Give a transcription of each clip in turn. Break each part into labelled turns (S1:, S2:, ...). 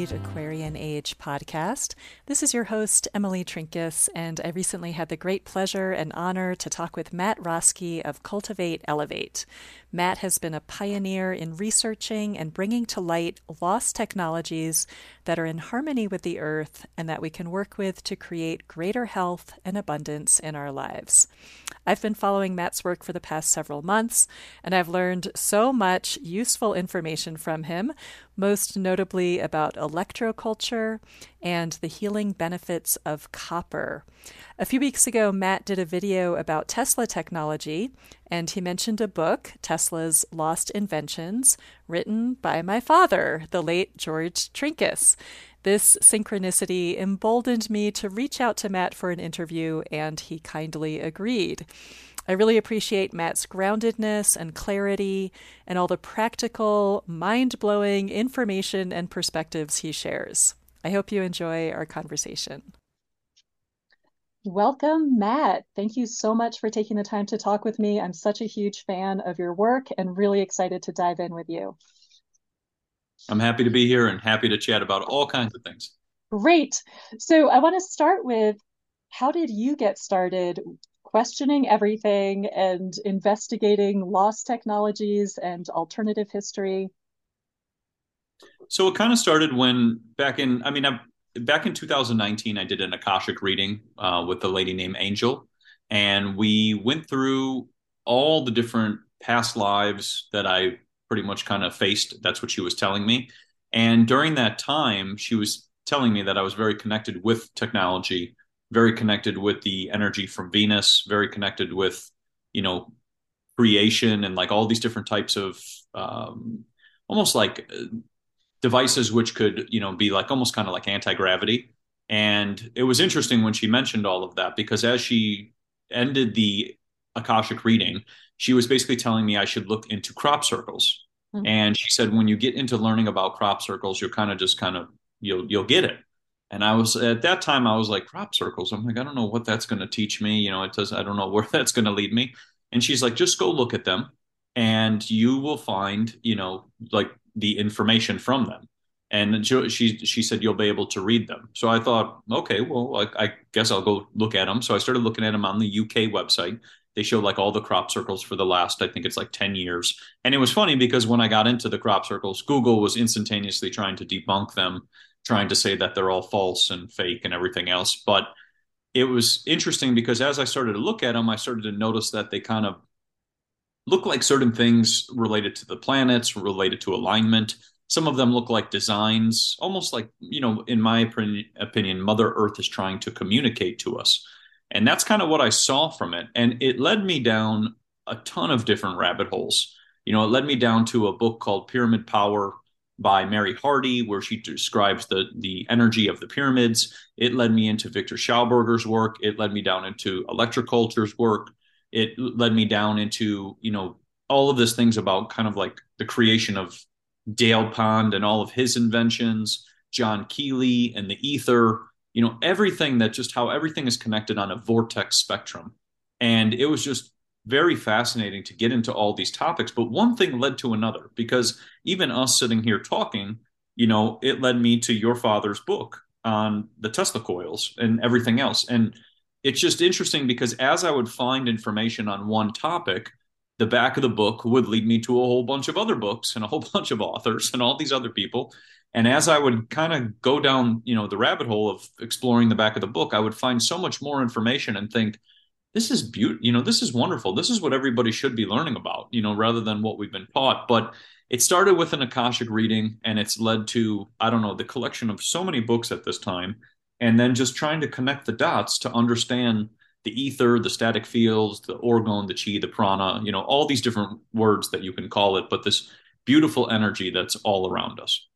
S1: Aquarian Age podcast. This is your host, Emily Trinkaus, and I recently had the great pleasure and honor to talk with Matt Roeske of Cultivate Elevate. Matt has been a pioneer in researching and bringing to light lost technologies that are in harmony with the earth and that we can work with to create greater health and abundance in our lives. I've been following Matt's work for the past several months, and I've learned so much useful information from him, most notably about electroculture and the healing benefits of copper. A few weeks ago, Matt did a video about Tesla technology, and he mentioned a book, Tesla's Lost Inventions, written by my father, the late George Trinkaus. This synchronicity emboldened me to reach out to Matt for an interview, and he kindly agreed. I really appreciate Matt's groundedness and clarity and all the practical, mind blowing information and perspectives he shares. I hope you enjoy our conversation. Welcome, Matt. Thank you so much for taking the time to talk with me. I'm such a huge fan of your work and really excited to dive in with you.
S2: I'm happy to be here and happy to chat about all kinds of things.
S1: Great. So, I want to start with how did you get started questioning everything and investigating lost technologies and alternative history?
S2: So, it kind of started when back in, I mean, I back in 2019, I did an Akashic reading uh, with a lady named Angel, and we went through all the different past lives that I pretty much kind of faced. That's what she was telling me. And during that time, she was telling me that I was very connected with technology, very connected with the energy from Venus, very connected with, you know, creation and like all these different types of um, almost like uh, devices which could you know be like almost kind of like anti-gravity. And it was interesting when she mentioned all of that because as she ended the akashic reading she was basically telling me i should look into crop circles. Mm-hmm. and she said when you get into learning about crop circles you're kind of just kind of you'll you'll get it. And i was at that time i was like crop circles? I'm like i don't know what that's going to teach me. You know it does i don't know where that's going to lead me. And she's like just go look at them and you will find you know like the information from them. And she she said you'll be able to read them. So I thought, okay, well, I, I guess I'll go look at them. So I started looking at them on the UK website. They show like all the crop circles for the last, I think it's like 10 years. And it was funny because when I got into the crop circles, Google was instantaneously trying to debunk them, trying to say that they're all false and fake and everything else. But it was interesting because as I started to look at them, I started to notice that they kind of look like certain things related to the planets, related to alignment. Some of them look like designs, almost like, you know, in my opinion, Mother Earth is trying to communicate to us. And that's kind of what I saw from it. And it led me down a ton of different rabbit holes. You know, it led me down to a book called Pyramid Power by Mary Hardy, where she describes the the energy of the pyramids. It led me into Victor Schauberger's work. It led me down into electroculture's work it led me down into you know all of these things about kind of like the creation of Dale Pond and all of his inventions, John Keely and the ether, you know, everything that just how everything is connected on a vortex spectrum. And it was just very fascinating to get into all these topics. But one thing led to another because even us sitting here talking, you know, it led me to your father's book on the Tesla coils and everything else. And it's just interesting because as I would find information on one topic, the back of the book would lead me to a whole bunch of other books and a whole bunch of authors and all these other people. And as I would kind of go down, you know, the rabbit hole of exploring the back of the book, I would find so much more information and think, this is beautiful, you know, this is wonderful. This is what everybody should be learning about, you know, rather than what we've been taught. But it started with an Akashic reading and it's led to, I don't know, the collection of so many books at this time and then just trying to connect the dots to understand the ether, the static fields, the orgone, the chi, the prana, you know, all these different words that you can call it, but this beautiful energy that's all around us.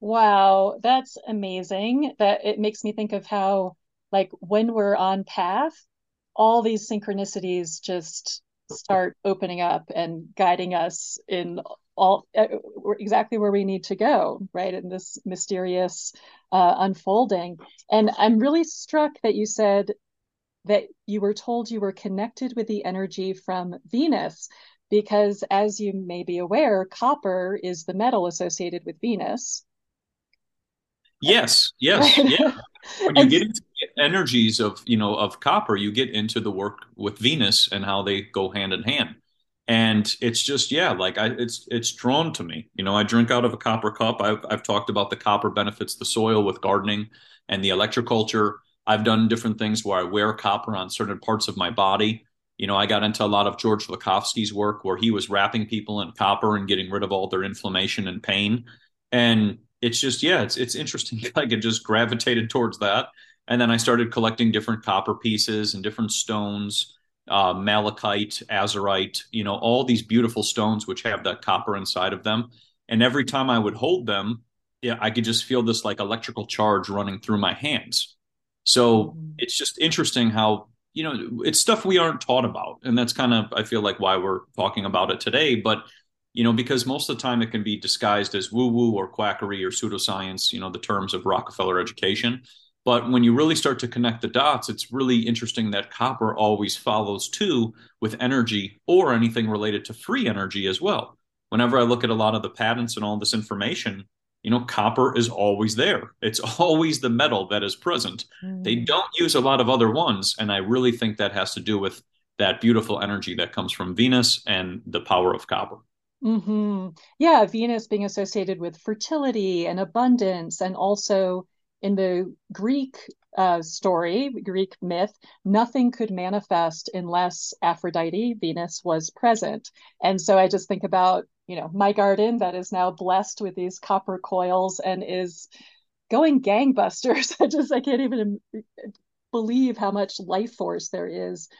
S1: Wow, that's amazing. That it makes me think of how like when we're on path, all these synchronicities just start opening up and guiding us in all uh, exactly where we need to go right in this mysterious uh, unfolding and i'm really struck that you said that you were told you were connected with the energy from venus because as you may be aware copper is the metal associated with venus
S2: Yes, yes, yeah. When you get into energies of, you know, of copper, you get into the work with Venus and how they go hand in hand. And it's just, yeah, like I, it's it's drawn to me. You know, I drink out of a copper cup. I've I've talked about the copper benefits the soil with gardening and the electroculture. I've done different things where I wear copper on certain parts of my body. You know, I got into a lot of George Lakhovsky's work where he was wrapping people in copper and getting rid of all their inflammation and pain. And it's just yeah, it's it's interesting. I get just gravitated towards that, and then I started collecting different copper pieces and different stones, uh, malachite, azurite, you know, all these beautiful stones which have that copper inside of them. And every time I would hold them, yeah, I could just feel this like electrical charge running through my hands. So mm-hmm. it's just interesting how you know it's stuff we aren't taught about, and that's kind of I feel like why we're talking about it today. But you know, because most of the time it can be disguised as woo woo or quackery or pseudoscience, you know, the terms of Rockefeller education. But when you really start to connect the dots, it's really interesting that copper always follows too with energy or anything related to free energy as well. Whenever I look at a lot of the patents and all this information, you know, copper is always there. It's always the metal that is present. Mm. They don't use a lot of other ones. And I really think that has to do with that beautiful energy that comes from Venus and the power of copper.
S1: Mm-hmm. Yeah, Venus being associated with fertility and abundance, and also in the Greek uh, story, Greek myth, nothing could manifest unless Aphrodite, Venus, was present. And so I just think about, you know, my garden that is now blessed with these copper coils and is going gangbusters. I just, I can't even believe how much life force there is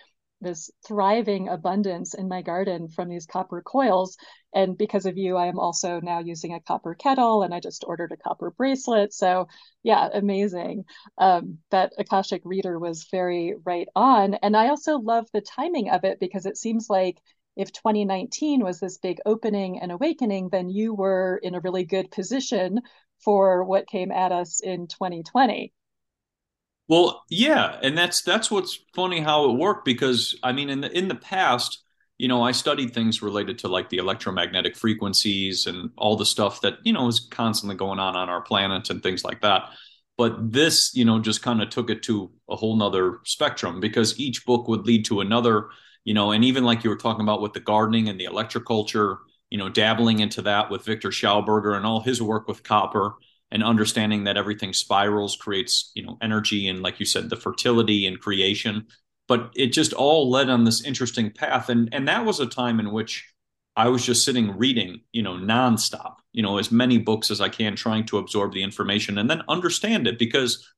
S1: this thriving abundance in my garden from these copper coils. And because of you, I am also now using a copper kettle and I just ordered a copper bracelet. So, yeah, amazing. Um, that Akashic reader was very right on. And I also love the timing of it because it seems like if 2019 was this big opening and awakening, then you were in a really good position for what came at us in 2020.
S2: Well, yeah, and that's that's what's funny how it worked because I mean in the in the past, you know, I studied things related to like the electromagnetic frequencies and all the stuff that, you know, is constantly going on on our planet and things like that. But this, you know, just kind of took it to a whole nother spectrum because each book would lead to another, you know, and even like you were talking about with the gardening and the electroculture, you know, dabbling into that with Victor Schauberger and all his work with copper and understanding that everything spirals creates you know energy and like you said the fertility and creation. But it just all led on this interesting path. And and that was a time in which i was just sitting reading you know nonstop you know as many books as i can trying to absorb the information and then understand it. Because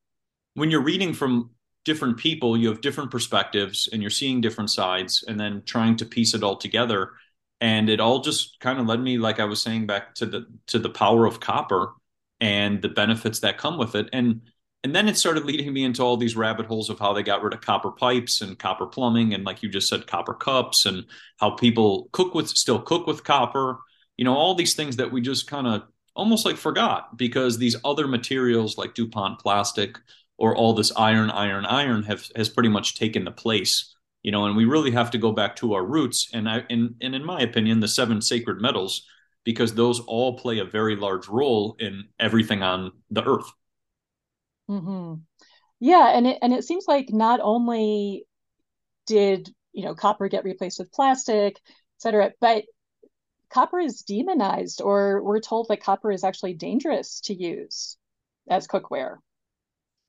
S2: when you're reading from different people you have different perspectives and you're seeing different sides and then trying to piece it all together. And it all just kind of led me like i was saying back to the to the power of copper and the benefits that come with it. And and then it started leading me into all these rabbit holes of how they got rid of copper pipes and copper plumbing and like you just said copper cups and how people cook with still cook with copper you know all these things that we just kind of almost like forgot because these other materials like dupont plastic or all this iron iron iron have has pretty much taken the place you know and we really have to go back to our roots and i and, and in my opinion the seven sacred metals because those all play a very large role in everything on the earth.
S1: Mm-hmm. Yeah, and it and it seems like not only did you know copper get replaced with plastic, et cetera, but copper is demonized, or we're told that copper is actually dangerous to use as cookware.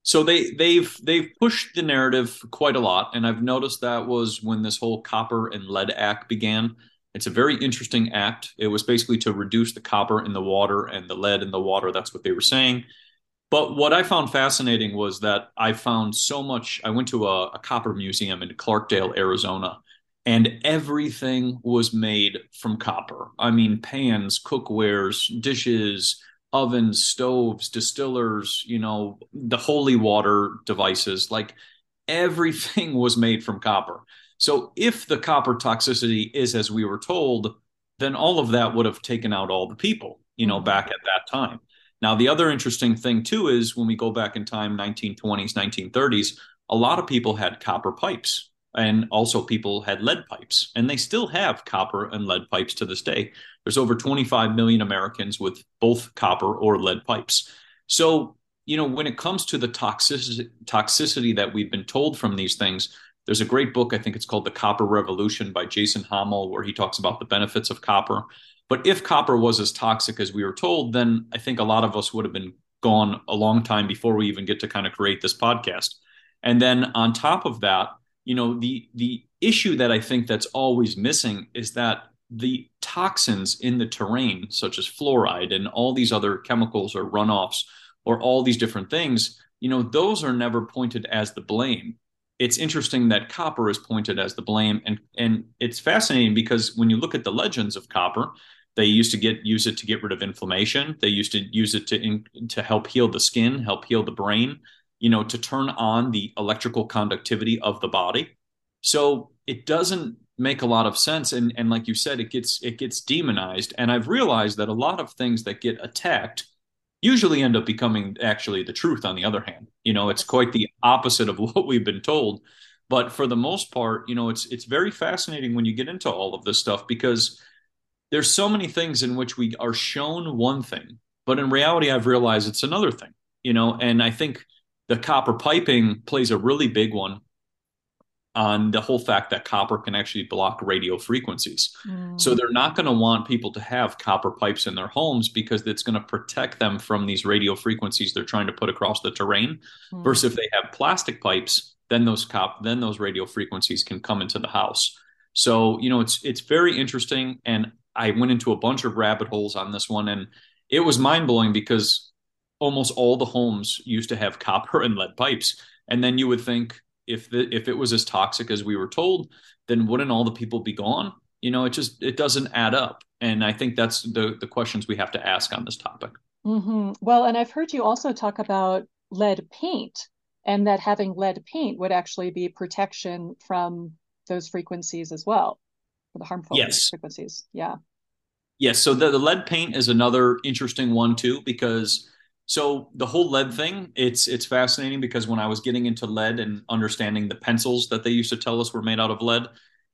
S2: So they they've they've pushed the narrative quite a lot, and I've noticed that was when this whole copper and lead act began. It's a very interesting act. It was basically to reduce the copper in the water and the lead in the water. That's what they were saying. But what I found fascinating was that I found so much. I went to a, a copper museum in Clarkdale, Arizona, and everything was made from copper. I mean, pans, cookwares, dishes, ovens, stoves, distillers, you know, the holy water devices, like everything was made from copper. So if the copper toxicity is as we were told, then all of that would have taken out all the people, you know, mm-hmm. back at that time. Now, the other interesting thing too is when we go back in time, 1920s, 1930s, a lot of people had copper pipes and also people had lead pipes and they still have copper and lead pipes to this day. There's over 25 million Americans with both copper or lead pipes. So you know, when it comes to the toxicity, toxicity that we've been told from these things, there's a great book, I think it's called The Copper Revolution by Jason Hammel, where he talks about the benefits of copper. But if copper was as toxic as we were told, then I think a lot of us would have been gone a long time before we even get to kind of create this podcast. And then on top of that, you know, the the issue that I think that's always missing is that the toxins in the terrain, such as fluoride and all these other chemicals or runoffs or all these different things, you know, those are never pointed as the blame. It's interesting that copper is pointed as the blame, and and it's fascinating because when you look at the legends of copper, they used to get use it to get rid of inflammation. They used to use it to in, to help heal the skin, help heal the brain, you know, to turn on the electrical conductivity of the body. So it doesn't make a lot of sense and and like you said it gets it gets demonized and I've realized that a lot of things that get attacked usually end up becoming actually the truth on the other hand. You know, it's quite the opposite of what we've been told. But for the most part, you know, it's it's very fascinating when you get into all of this stuff because there's so many things in which we are shown one thing, but in reality, I've realized it's another thing, you know, and I think the copper piping plays a really big one on the whole fact that copper can actually block radio frequencies. Mm. So they're not going to want people to have copper pipes in their homes because it's going to protect them from these radio frequencies they're trying to put across the terrain. Mm. Versus if they have plastic pipes, then those cop then those radio frequencies can come into the house. So, you know, it's it's very interesting and I went into a bunch of rabbit holes on this one, and it was mind blowing because almost all the homes used to have copper and lead pipes. And then you would think if the if it was as toxic as we were told, then wouldn't all the people be gone? You know, it just it doesn't add up. And I think that's the the questions we have to ask on this topic.
S1: Mm-hmm. Well, and I've heard you also talk about lead paint, and that having lead paint would actually be protection from those frequencies as well for the harmful yes. frequencies. Yeah.
S2: Yes. So the, the lead paint is another interesting one too, because so the whole lead thing, it's it's fascinating because when I was getting into lead and understanding the pencils that they used to tell us were made out of lead,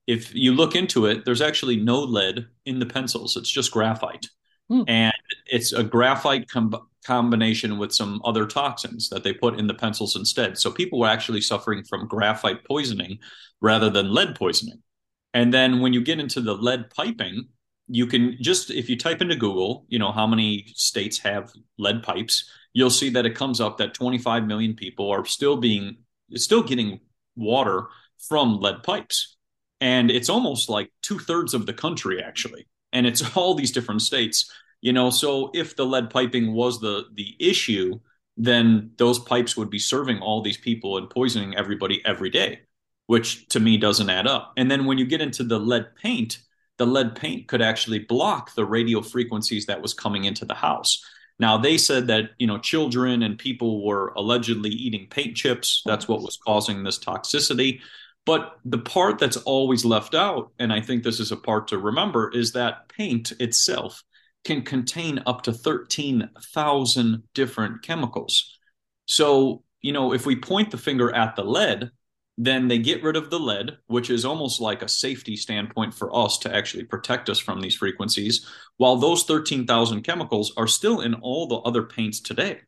S2: if you look into it, there's actually no lead in the pencils. It's just graphite. Hmm. And it's a graphite com- combination with some other toxins that they put in the pencils instead. So people were actually suffering from graphite poisoning rather than lead poisoning. And then when you get into the lead piping, you can just if you type into Google, you know, how many states have lead pipes, you'll see that it comes up that 25 million people are still being still getting water from lead pipes. And it's almost like two thirds of the country actually. And it's all these different states, you know. So if the lead piping was the the issue, then those pipes would be serving all these people and poisoning everybody every day which to me doesn't add up. And then when you get into the lead paint, the lead paint could actually block the radio frequencies that was coming into the house. Now they said that you know children and people were allegedly eating paint chips. That's what was causing this toxicity. But the part that's always left out, and I think this is a part to remember, is that paint itself can contain up to 13,000 different chemicals. So, you know, if we point the finger at the lead, then they get rid of the lead, which is almost like a safety standpoint for us to actually protect us from these frequencies, while those 13,000 chemicals are still in all the other paints today.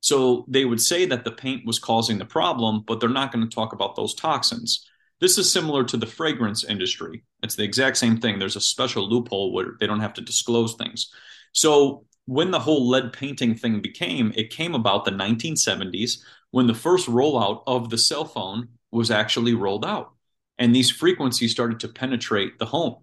S2: So they would say that the paint was causing the problem, but they're not going to talk about those toxins. This is similar to the fragrance industry. It's the exact same thing. There's a special loophole where they don't have to disclose things. So when the whole lead painting thing became, it came about the 1970s when the first rollout of the cell phone was actually rolled out. And these frequencies started to penetrate the home.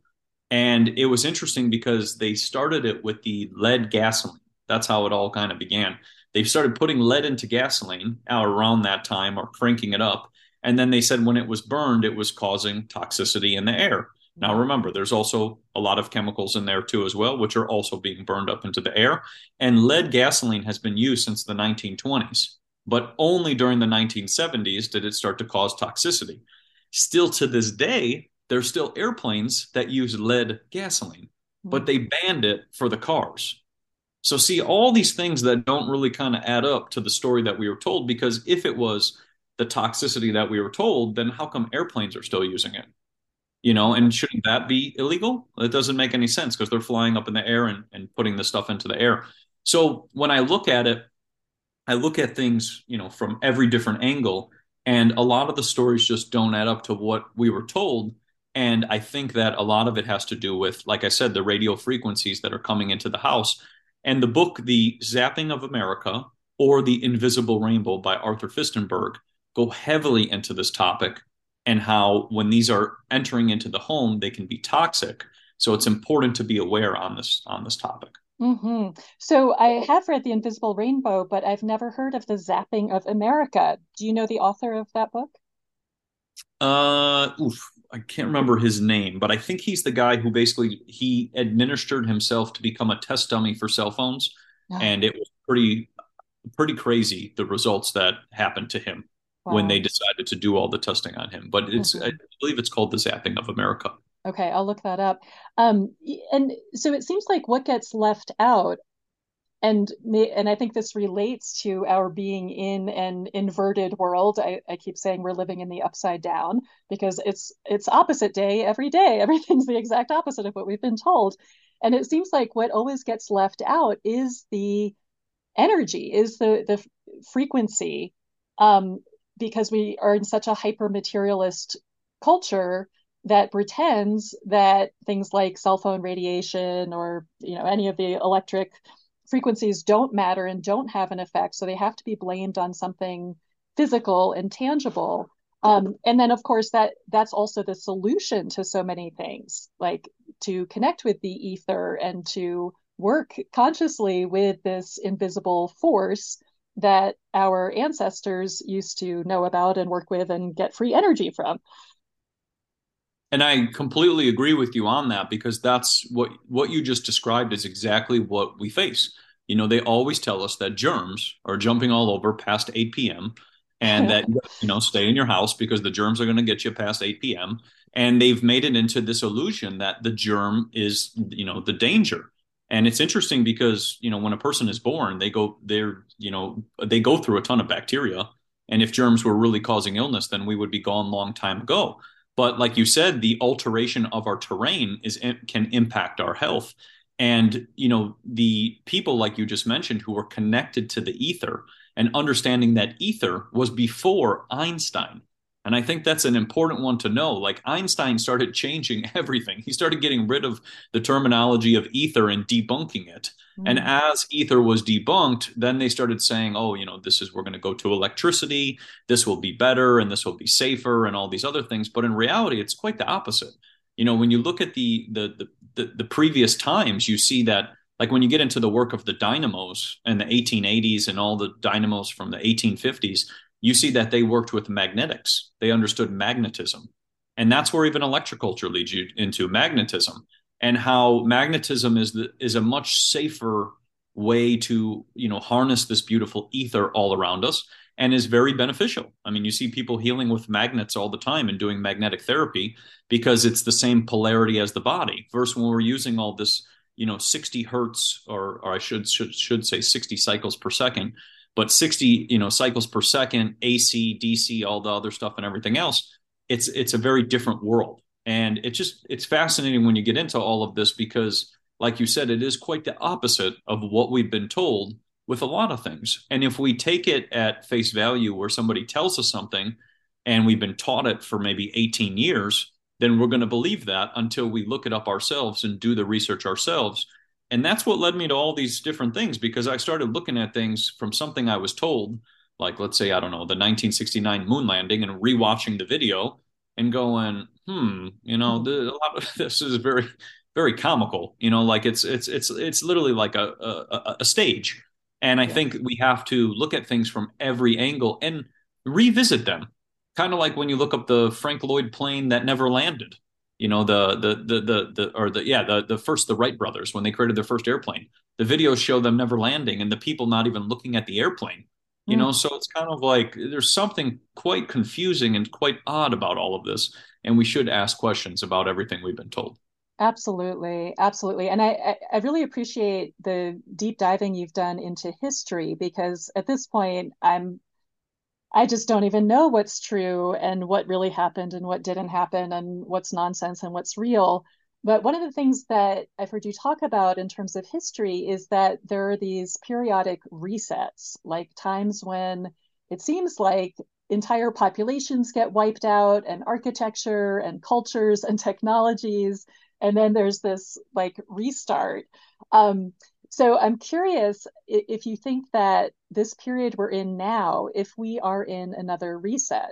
S2: And it was interesting because they started it with the lead gasoline. That's how it all kind of began. They started putting lead into gasoline around that time or cranking it up. And then they said when it was burned, it was causing toxicity in the air. Now, remember, there's also a lot of chemicals in there too, as well, which are also being burned up into the air. And lead gasoline has been used since the 1920s but only during the 1970s did it start to cause toxicity. Still to this day, there's still airplanes that use lead gasoline, but they banned it for the cars. So, see, all these things that don't really kind of add up to the story that we were told, because if it was the toxicity that we were told, then how come airplanes are still using it? You know, and shouldn't that be illegal? It doesn't make any sense because they're flying up in the air and, and putting the stuff into the air. So, when I look at it, I look at things, you know, from every different angle, and a lot of the stories just don't add up to what we were told. And I think that a lot of it has to do with, like I said, the radio frequencies that are coming into the house. And the book, The Zapping of America or The Invisible Rainbow by Arthur Firstenberg, go heavily into this topic and how when these are entering into the home, they can be toxic. So it's important to be aware on this on this topic.
S1: Mm-hmm. So I have read The Invisible Rainbow, but I've never heard of The Zapping of America. Do you know the author of that book?
S2: Uh, oof, I can't remember his name, but I think he's the guy who basically he administered himself to become a test dummy for cell phones, oh. and it was pretty pretty crazy the results that happened to him wow. when they decided to do all the testing on him. But it's mm-hmm. I believe it's called The Zapping of America.
S1: Okay, I'll look that up. Um, and so it seems like what gets left out, and and I think this relates to our being in an inverted world. I, I keep saying we're living in the upside down because it's it's opposite day every day. Everything's the exact opposite of what we've been told, and it seems like what always gets left out is the energy, is the the frequency, um, because we are in such a hyper materialist culture that pretends that things like cell phone radiation or you know any of the electric frequencies don't matter and don't have an effect. So they have to be blamed on something physical and tangible. Um, and then of course that that's also the solution to so many things like to connect with the ether and to work consciously with this invisible force that our ancestors used to know about and work with and get free energy from
S2: and I completely agree with you on that because that's what what you just described is exactly what we face. You know, they always tell us that germs are jumping all over past 8 p.m. and that you know stay in your house because the germs are going to get you past 8 p.m. And they've made it into this illusion that the germ is you know the danger. And it's interesting because you know when a person is born, they go they're you know they go through a ton of bacteria, and if germs were really causing illness, then we would be gone long time ago. But like you said, the alteration of our terrain is can impact our health. And you know, the people like you just mentioned who were connected to the ether and understanding that ether was before Einstein. And I think that's an important one to know. Like Einstein started changing everything. He started getting rid of the terminology of ether and debunking it. And mm. as ether was debunked, then they started saying, oh, you know, this is, we're going to go to electricity. This will be better and this will be safer and all these other things. But in reality, it's quite the opposite. You know, when you look at the, the, the, the, the previous times, you see that like when you get into the work of the dynamos in the 1880s and all the dynamos from the 1850s, you see that they worked with magnetics. They understood magnetism. And that's where even electroculture leads you into magnetism and how magnetism is the, is a much safer way to you know harness this beautiful ether all around us and is very beneficial. I mean, you see people healing with magnets all the time and doing magnetic therapy because it's the same polarity as the body. Versus when we're using all this, you know, 60 hertz, or, or I should, should should say 60 cycles per second, but 60, you know, cycles per second, AC, DC, all the other stuff, and everything else. It's it's a very different world. And it just it's fascinating when you get into all of this because, like you said, it is quite the opposite of what we've been told with a lot of things. And if we take it at face value where somebody tells us something and we've been taught it for maybe 18 years, then we're going to believe that until we look it up ourselves and do the research ourselves. And that's what led me to all these different things because I started looking at things from something I was told, like let's say, I don't know, the 1969 moon landing and rewatching the video and going, hmm, you know, the, a lot of this is very, very comical. You know, like it's it's it's it's literally like a a, a stage, and I yeah. think we have to look at things from every angle and revisit them. Kind of like when you look up the Frank Lloyd plane that never landed. You know, the the the the, the or the yeah the the first the Wright brothers when they created their first airplane. The videos show them never landing and the people not even looking at the airplane you mm. know? So it's kind of like there's something quite confusing and quite odd about all of this and we should ask questions about everything we've been told.
S1: Absolutely. Absolutely. And i i really appreciate the deep diving you've done into history because at this point i'm i just don't even know what's true and what really happened and what didn't happen and what's nonsense and what's real. But one of the things that I've heard you talk about in terms of history is that there are these periodic resets, like times when it seems like entire populations get wiped out and architecture and cultures and technologies and then there's this like restart. Um, so i'm curious if you think that this period we're in now if we are in another reset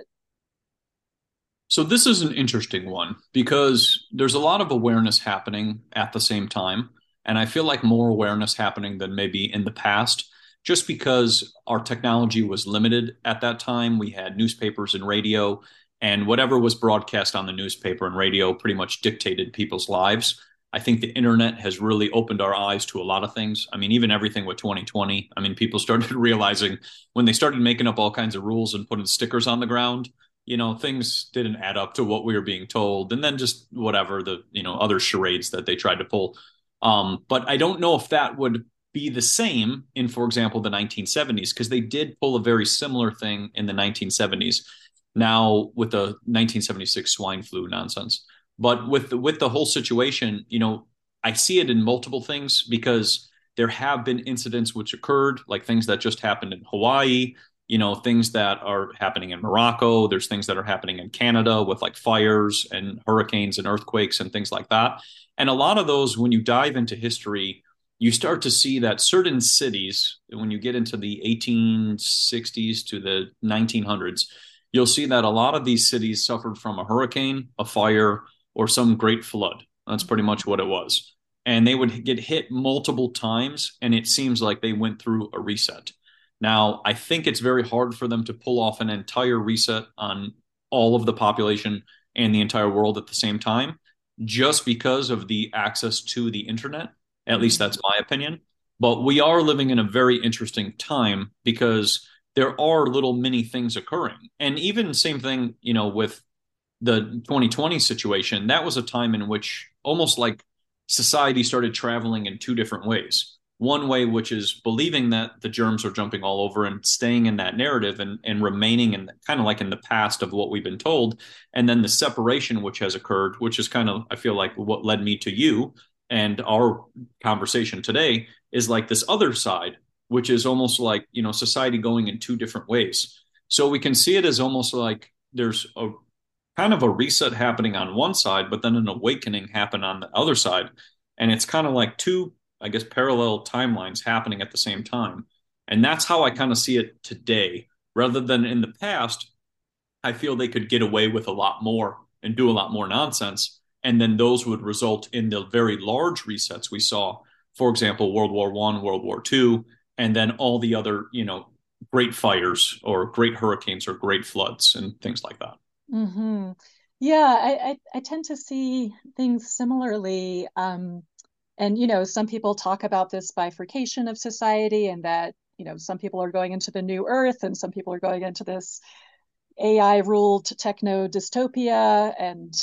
S2: so this is an interesting one because there's a lot of awareness happening at the same time and i feel like more awareness happening than maybe in the past just because our technology was limited at that time. We had newspapers and radio, and whatever was broadcast on the newspaper and radio pretty much dictated people's lives. I think the internet has really opened our eyes to a lot of things. I mean, even everything with 2020. I mean, people started realizing when they started making up all kinds of rules and putting stickers on the ground, you know, things didn't add up to what we were being told. And then just whatever the, you know, other charades that they tried to pull. Um, but I don't know if that would be the same in, for example, the 1970s, because they did pull a very similar thing in the 1970s. Now with the 1976 swine flu nonsense, but with the, with the whole situation, you know, I see it in multiple things because there have been incidents which occurred, like things that just happened in Hawaii, you know, things that are happening in Morocco. There's things that are happening in Canada with like fires and hurricanes and earthquakes and things like that. And a lot of those, when you dive into history, you start to see that certain cities, when you get into the 1860s to the 1900s, you'll see that a lot of these cities suffered from a hurricane, a fire, or some great flood. That's pretty much what it was. And they would get hit multiple times, and it seems like they went through a reset. Now, I think it's very hard for them to pull off an entire reset on all of the population and the entire world at the same time, just because of the access to the internet at least that's my opinion. But we are living in a very interesting time because there are little mini things occurring. And even same thing, you know, with the 2020 situation, that was a time in which almost like society started traveling in two different ways. One way, which is believing that the germs are jumping all over and staying in that narrative and, and remaining in kind of like in the past of what we've been told. And then the separation, which has occurred, which is kind of, I feel like, what led me to you and our conversation today is like this other side which is almost like you know society going in two different ways so we can see it as almost like there's a kind of a reset happening on one side but then an awakening happen on the other side. And it's kind of like two i guess parallel timelines happening at the same time. And that's how i kind of see it today. Rather than in the past i feel they could get away with a lot more and do a lot more nonsense. And then those would result in the very large resets we saw for example world war one world war two and then all the other you know great fires or great hurricanes or great floods and things like that
S1: mm-hmm. yeah I, I, I tend to see things similarly um, and you know some people talk about this bifurcation of society and that you know some people are going into the new earth and some people are going into this ai ruled techno dystopia and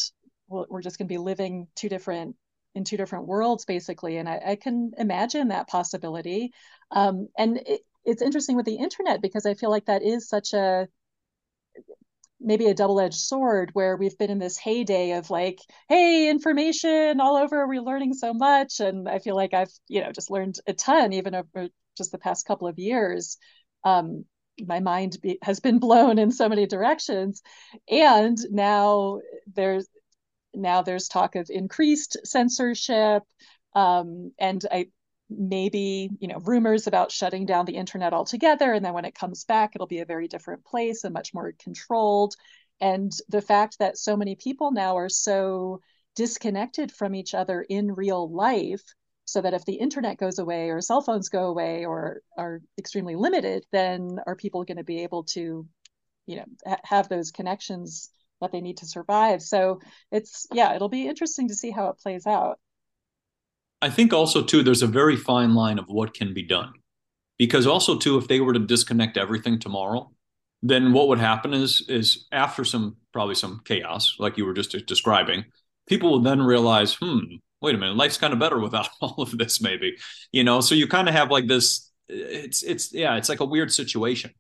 S1: we're just going to be living two different in two different worlds basically and i, I can imagine that possibility um, and it, it's interesting with the internet because i feel like that is such a maybe a double-edged sword where we've been in this heyday of like hey information all over we're learning so much. And i feel like i've you know just learned a ton even over just the past couple of years. Um, my mind be, has been blown in so many directions. And now there's now there's talk of increased censorship. Um, and I maybe you know rumors about shutting down the internet altogether and then when it comes back it'll be a very different place and much more controlled and the fact that so many people now are so disconnected from each other in real life so that if the internet goes away or cell phones go away or are extremely limited then are people going to be able to you know ha- have those connections that they need to survive. So it's yeah, it'll be interesting to see how it plays out.
S2: I think also too there's a very fine line of what can be done. Because also too if they were to disconnect everything tomorrow, then what would happen is is after some probably some chaos like you were just describing, people will then realize, "Hmm, wait a minute, life's kind of better without all of this maybe." You know, so you kind of have like this it's it's yeah, it's like a weird situation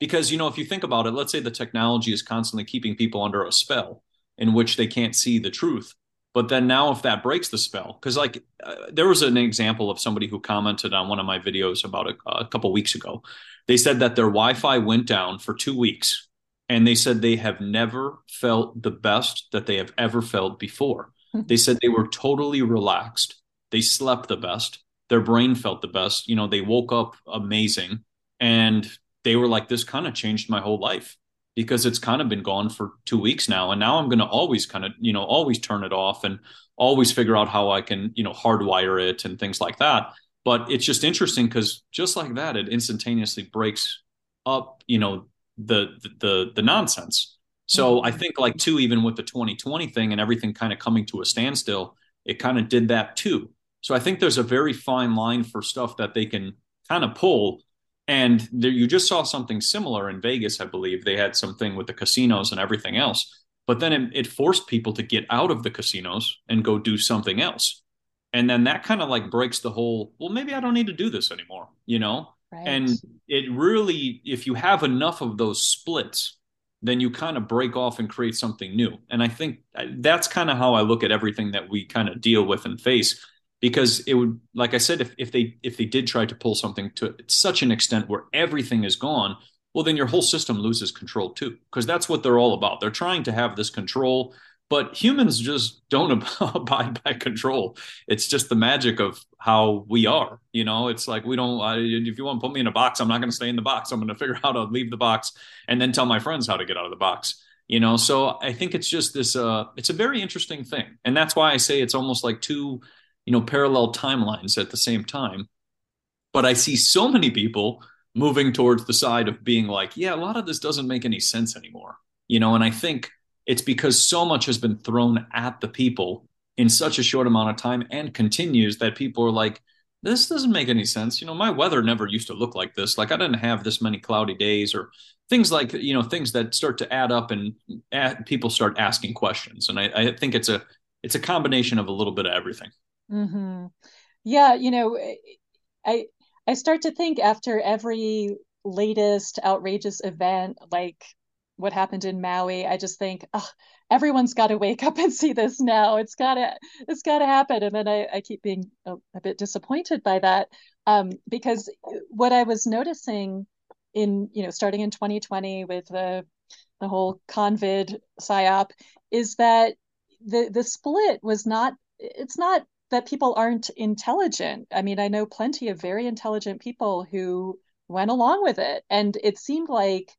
S2: because you know if you think about it let's say the technology is constantly keeping people under a spell in which they can't see the truth But then now, if that breaks the spell, because like uh, there was an example of somebody who commented on one of my videos about a, a couple weeks ago. They said that their Wi Fi went down for two weeks and they said they have never felt the best that they have ever felt before. Mm-hmm. They said they were totally relaxed. They slept the best. Their brain felt the best. You know, they woke up amazing. And they were like, this kind of changed my whole life because it's kind of been gone for two weeks now. And now I'm going to always kind of, you know, always turn it off and always figure out how I can, you know, hardwire it and things like that. But it's just interesting because just like that, it instantaneously breaks up, you know, the the the nonsense. So mm-hmm. I think like too, even with the 2020 thing and everything kind of coming to a standstill, it kind of did that too. So I think there's a very fine line for stuff that they can kind of pull. And there, you just saw something similar in Vegas, I believe. They had something with the casinos and everything else. But then it, it forced people to get out of the casinos and go do something else. And then that kind of like breaks the whole, well, maybe I don't need to do this anymore, you know? Right. And it really, if you have enough of those splits, then you kind of break off and create something new. And I think uh, that's kind of how I look at everything that we kind of deal with and face. Because it would, like I said, if, if they if they did try to pull something to such an extent where everything is gone, well, then your whole system loses control too. Because that's what they're all about. They're trying to have this control but humans just don't abide by control it's just the magic of how we are you know it's like we don't I, if you want to put me in a box i'm not going to stay in the box i'm going to figure out how to leave the box and then tell my friends how to get out of the box you know so i think it's just this uh it's a very interesting thing and that's why i say it's almost like two you know parallel timelines at the same time but i see so many people moving towards the side of being like yeah a lot of this doesn't make any sense anymore you know and i think it's because so much has been thrown at the people in such a short amount of time and continues that people are like, this doesn't make any sense. You know, my weather never used to look like this. Like I didn't have this many cloudy days or things like, you know, things that start to add up and add, people start asking questions. And I, I, think it's a, it's a combination of a little bit of everything.
S1: Mm-hmm. Yeah. You know, I, I start to think after every latest outrageous event, like what happened in Maui, I just think, oh, everyone's got to wake up and see this now. It's gotta, it's gotta happen. And then I, I keep being a, a, bit disappointed by that um, because what I was noticing in, you know, starting in 2020 with the the whole COVID psyop is that the the split was not. It's not that people aren't intelligent. I mean, I know plenty of very intelligent people who went along with it, and it seemed like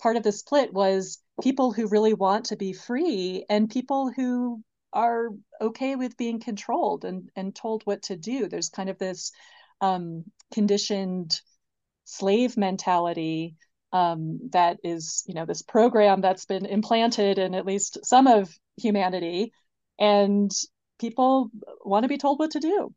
S1: part of the split was people who really want to be free and people who are okay with being controlled and and told what to do. There's kind of this um, conditioned slave mentality um, that is you know this program that's been implanted in at least some of humanity. And people want to be told what to do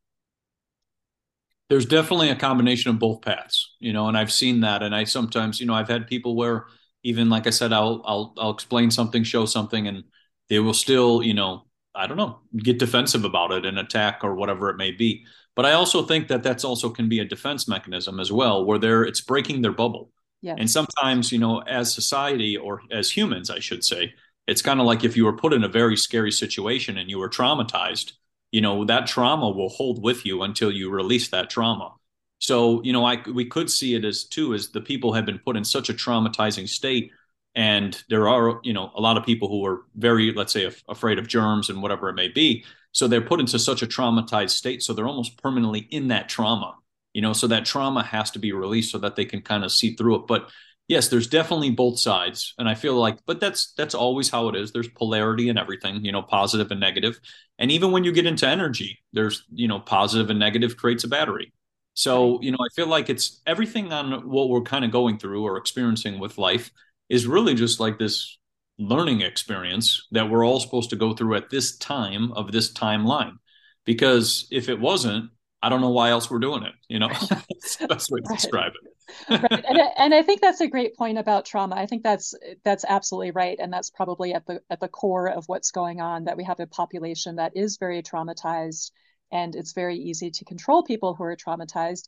S2: there's definitely a combination of both paths you know and i've seen that and i sometimes you know i've had people where even like I said, I'll I'll I'll explain something, show something, and they will still, you know, I don't know, get defensive about it and attack or whatever it may be. But I also think that that's also can be a defense mechanism as well, where they're it's breaking their bubble. Yeah. And sometimes, you know, as society or as humans, I should say, it's kind of like if you were put in a very scary situation and you were traumatized, you know, that trauma will hold with you until you release that trauma. So, you know, I we could see it as too as the people have been put in such a traumatizing state, and there are you know a lot of people who are very, let's say, af- afraid of germs and whatever it may be. So they're put into such a traumatized state, so they're almost permanently in that trauma. You know, so that trauma has to be released so that they can kind of see through it. But yes, there's definitely both sides, and I feel like, but that's that's always how it is. There's polarity in everything, you know, positive and negative, and even when you get into energy, there's you know, positive and negative creates a battery so, you know, I feel like it's everything on what we're kind of going through or experiencing with life is really just like this learning experience that we're all supposed to go through at this time of this timeline. Because if it wasn't, I don't know why else we're doing it. You know, that's the best way to describe
S1: it. right. And, and I think that's a great point about trauma. I think that's that's absolutely right, and that's probably at the at the core of what's going on. That we have a population that is very traumatized and it's very easy to control people who are traumatized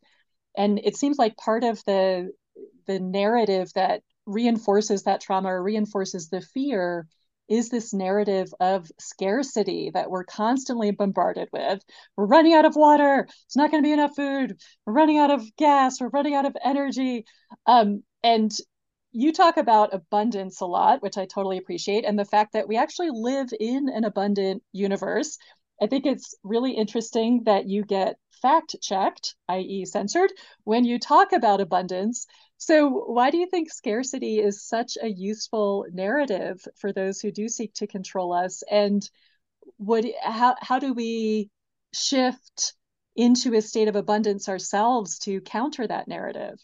S1: and it seems like part of the the narrative that reinforces that trauma or reinforces the fear is this narrative of scarcity that we're constantly bombarded with. We're running out of water. It's not going to be enough food. We're running out of gas. We're running out of energy. Um, and you talk about abundance a lot, which I totally appreciate, and the fact that we actually live in an abundant universe. I think it's really interesting that you get fact checked, i.e., censored, when you talk about abundance. So, why do you think scarcity is such a useful narrative for those who do seek to control us? And would how how do we shift into a state of abundance ourselves to counter that narrative?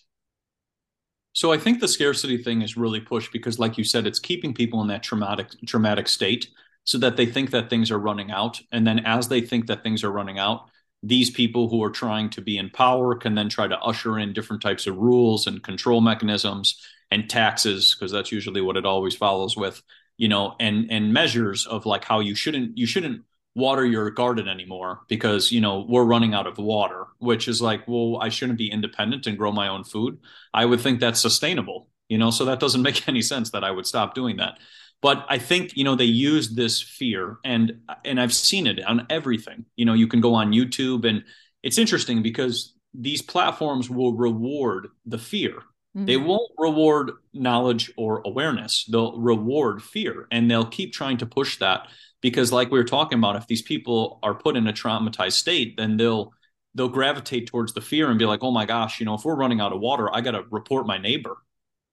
S2: So I think the scarcity thing is really pushed because, like you said, it's keeping people in that traumatic traumatic state so that they think that things are running out. And then as they think that things are running out, these people who are trying to be in power can then try to usher in different types of rules and control mechanisms and taxes, because that's usually what it always follows with, you know, and and measures of like how you shouldn't you shouldn't water your garden anymore because you know we're running out of water which is like well i shouldn't be independent and grow my own food. I would think that's sustainable you know so that doesn't make any sense that i would stop doing that but i think you know they use this fear and and i've seen it on everything. You know you can go on youtube and it's interesting because these platforms will reward the fear. Mm-hmm. they won't reward knowledge or awareness. They'll reward fear and they'll keep trying to push that because like we were talking about if these people are put in a traumatized state then they'll they'll gravitate towards the fear and be like oh my gosh you know if we're running out of water i got to report my neighbor.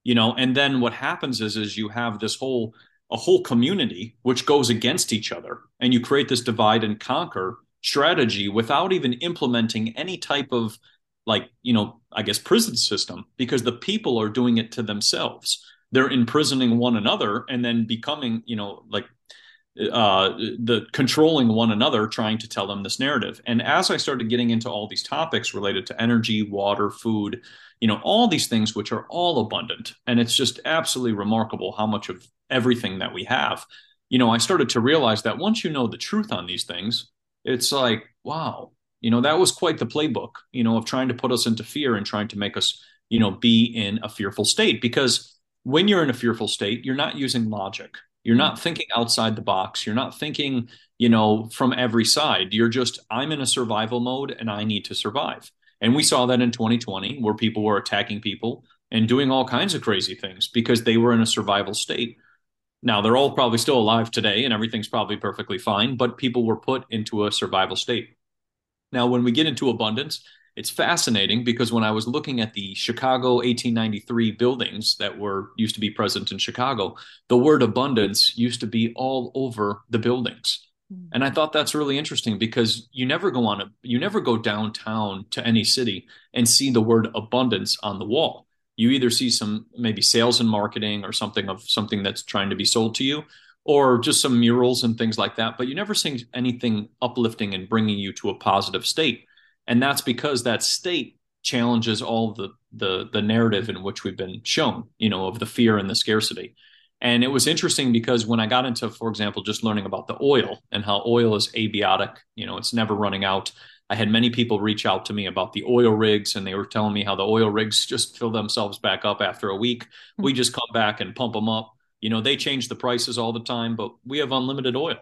S2: You know and then what happens is is you have this whole a whole community which goes against each other and you create this divide and conquer strategy without even implementing any type of like you know i guess prison system because the people are doing it to themselves. They're imprisoning one another and then becoming you know like uh, the controlling one another, trying to tell them this narrative. And as I started getting into all these topics related to energy, water, food, you know, all these things which are all abundant, and it's just absolutely remarkable how much of everything that we have. You know, I started to realize that once you know the truth on these things, it's like, wow, you know, that was quite the playbook, you know, of trying to put us into fear and trying to make us, you know, be in a fearful state. Because when you're in a fearful state, you're not using logic you're hmm. not thinking outside the box. You're not thinking, you know, from every side. You're just, I'm in a survival mode and I need to survive. And we saw that in 2020 where people were attacking people and doing all kinds of crazy things because they were in a survival state. Now, they're all probably still alive today and everything's probably perfectly fine, but people were put into a survival state. Now, when we get into abundance, it's fascinating because when I was looking at the Chicago 1893 buildings that were used to be present in Chicago, the word abundance used to be all over the buildings. Hmm. And I thought that's really interesting because you never go on a you never go downtown to any city and see the word abundance on the wall. You either see some maybe sales and marketing or something of something that's trying to be sold to you or just some murals and things like that, but you never see anything uplifting and bringing you to a positive state and that's because that state challenges all the the the narrative in which we've been shown you know of the fear and the scarcity. And it was interesting because when i got into for example just learning about the oil and how oil is abiotic you know it's never running out. I had many people reach out to me about the oil rigs and they were telling me how the oil rigs just fill themselves back up after a week. We hmm. just come back and pump them up. You know they change the prices all the time but we have unlimited oil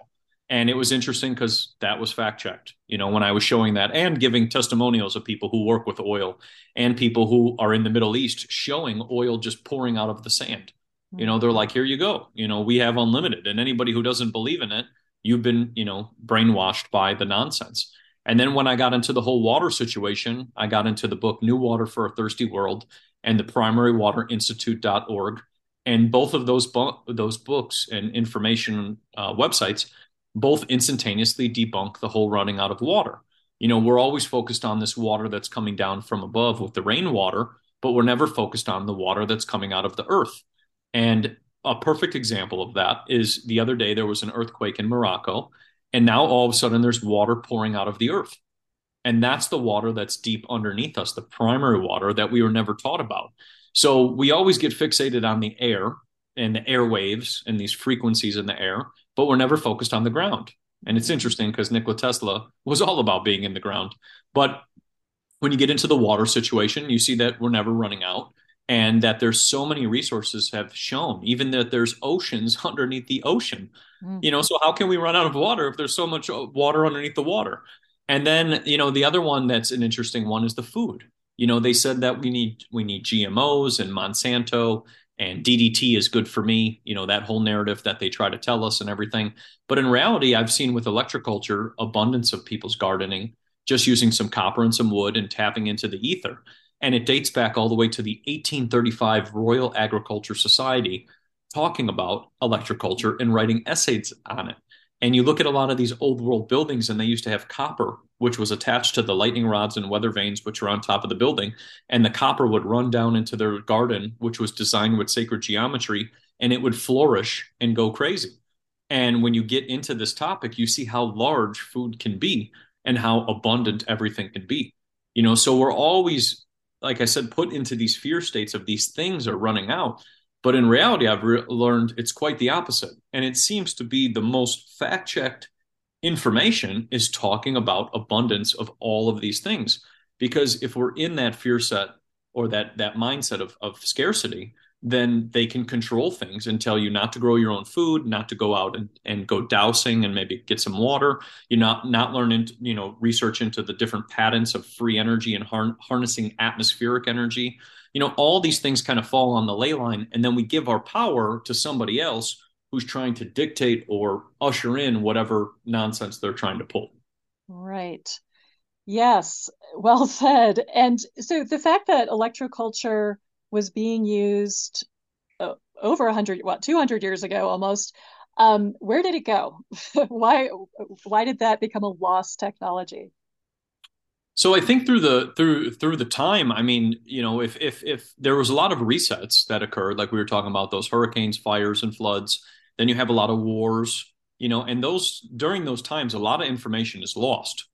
S2: and it was interesting because that was fact checked you know when i was showing that and giving testimonials of people who work with oil and people who are in the middle east showing oil just pouring out of the sand. You know they're like here you go. You know we have unlimited. And anybody who doesn't believe in it you've been you know brainwashed by the nonsense. And then when i got into the whole water situation i got into the book new water for a thirsty world and the primary-water-institute.org and both of those bu- those books and information uh, websites both instantaneously debunk the whole running out of water. You know, we're always focused on this water that's coming down from above with the rainwater, but we're never focused on the water that's coming out of the earth. And a perfect example of that is the other day there was an earthquake in Morocco, and now all of a sudden there's water pouring out of the earth. And that's the water that's deep underneath us, the primary water that we were never taught about. So we always get fixated on the air and the airwaves and these frequencies in the air but we're never focused on the ground. And it's interesting because Nikola Tesla was all about being in the ground. But when you get into the water situation, you see that we're never running out. and that there's so many resources have shown even that there's oceans underneath the ocean mm. you know so how can we run out of water if there's so much water underneath the water and then you know the other one that's an interesting one is the food you know they said that we need we need gmos and monsanto and ddt is good for me you know that whole narrative that they try to tell us and everything but in reality i've seen with electroculture abundance of people's gardening just using some copper and some wood and tapping into the ether and it dates back all the way to the 1835 Royal Agriculture Society talking about electroculture and writing essays on it. And you look at a lot of these old world buildings, and they used to have copper, which was attached to the lightning rods and weather vanes, which are on top of the building. And the copper would run down into their garden, which was designed with sacred geometry, and it would flourish and go crazy. And when you get into this topic, you see how large food can be and how abundant everything can be. You know, so we're always like I said, put into these fear states of these things are running out. But in reality, I've re- learned it's quite the opposite. And it seems to be the most fact checked information is talking about abundance of all of these things. Because if we're in that fear set or that, that mindset of, of scarcity, then they can control things and tell you not to grow your own food, not to go out and, and go dowsing and maybe get some water. You not not learn into you know research into the different patents of free energy and har- harnessing atmospheric energy. You know all these things kind of fall on the ley line, and then we give our power to somebody else who's trying to dictate or usher in whatever nonsense they're trying to pull.
S1: Right. Yes. Well said. And so the fact that electroculture was being used uh, over 100 what 200 years ago almost um, where did it go why why did that become a lost technology
S2: so I think through the through through the time, I mean, you know, if if if there was a lot of resets that occurred, like we were talking about those hurricanes, fires, and floods, then you have a lot of wars, you know, and those during those times, a lot of information is lost,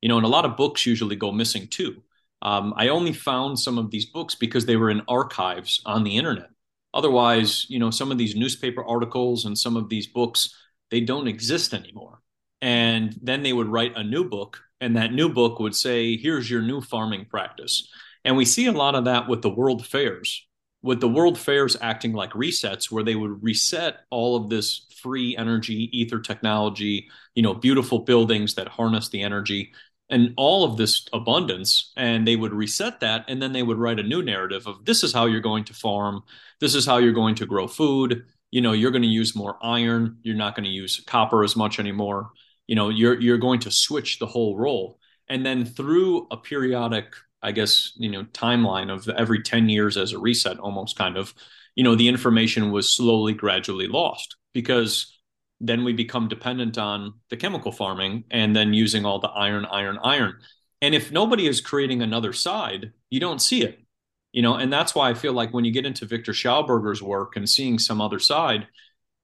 S2: you know, and a lot of books usually go missing too. Um, I only found some of these books because they were in archives on the internet. Otherwise, you know, some of these newspaper articles and some of these books, they don't exist anymore. And then they would write a new book, and that new book would say, here's your new farming practice. And we see a lot of that with the world fairs, with the world fairs acting like resets, where they would reset all of this free energy, ether technology, you know, beautiful buildings that harness the energy and all of this abundance. And they would reset that and then they would write a new narrative of this is how you're going to farm. This is how you're going to grow food. You know you're going to use more iron. You're not going to use copper as much anymore you know you're you're going to switch the whole role and then through a periodic i guess you know timeline of every 10 years as a reset almost kind of you know the information was slowly gradually lost because then we become dependent on the chemical farming and then using all the iron, iron, iron. And if nobody is creating another side, you don't see it. You know, and that's why I feel like when you get into Victor Schauberger's work and seeing some other side,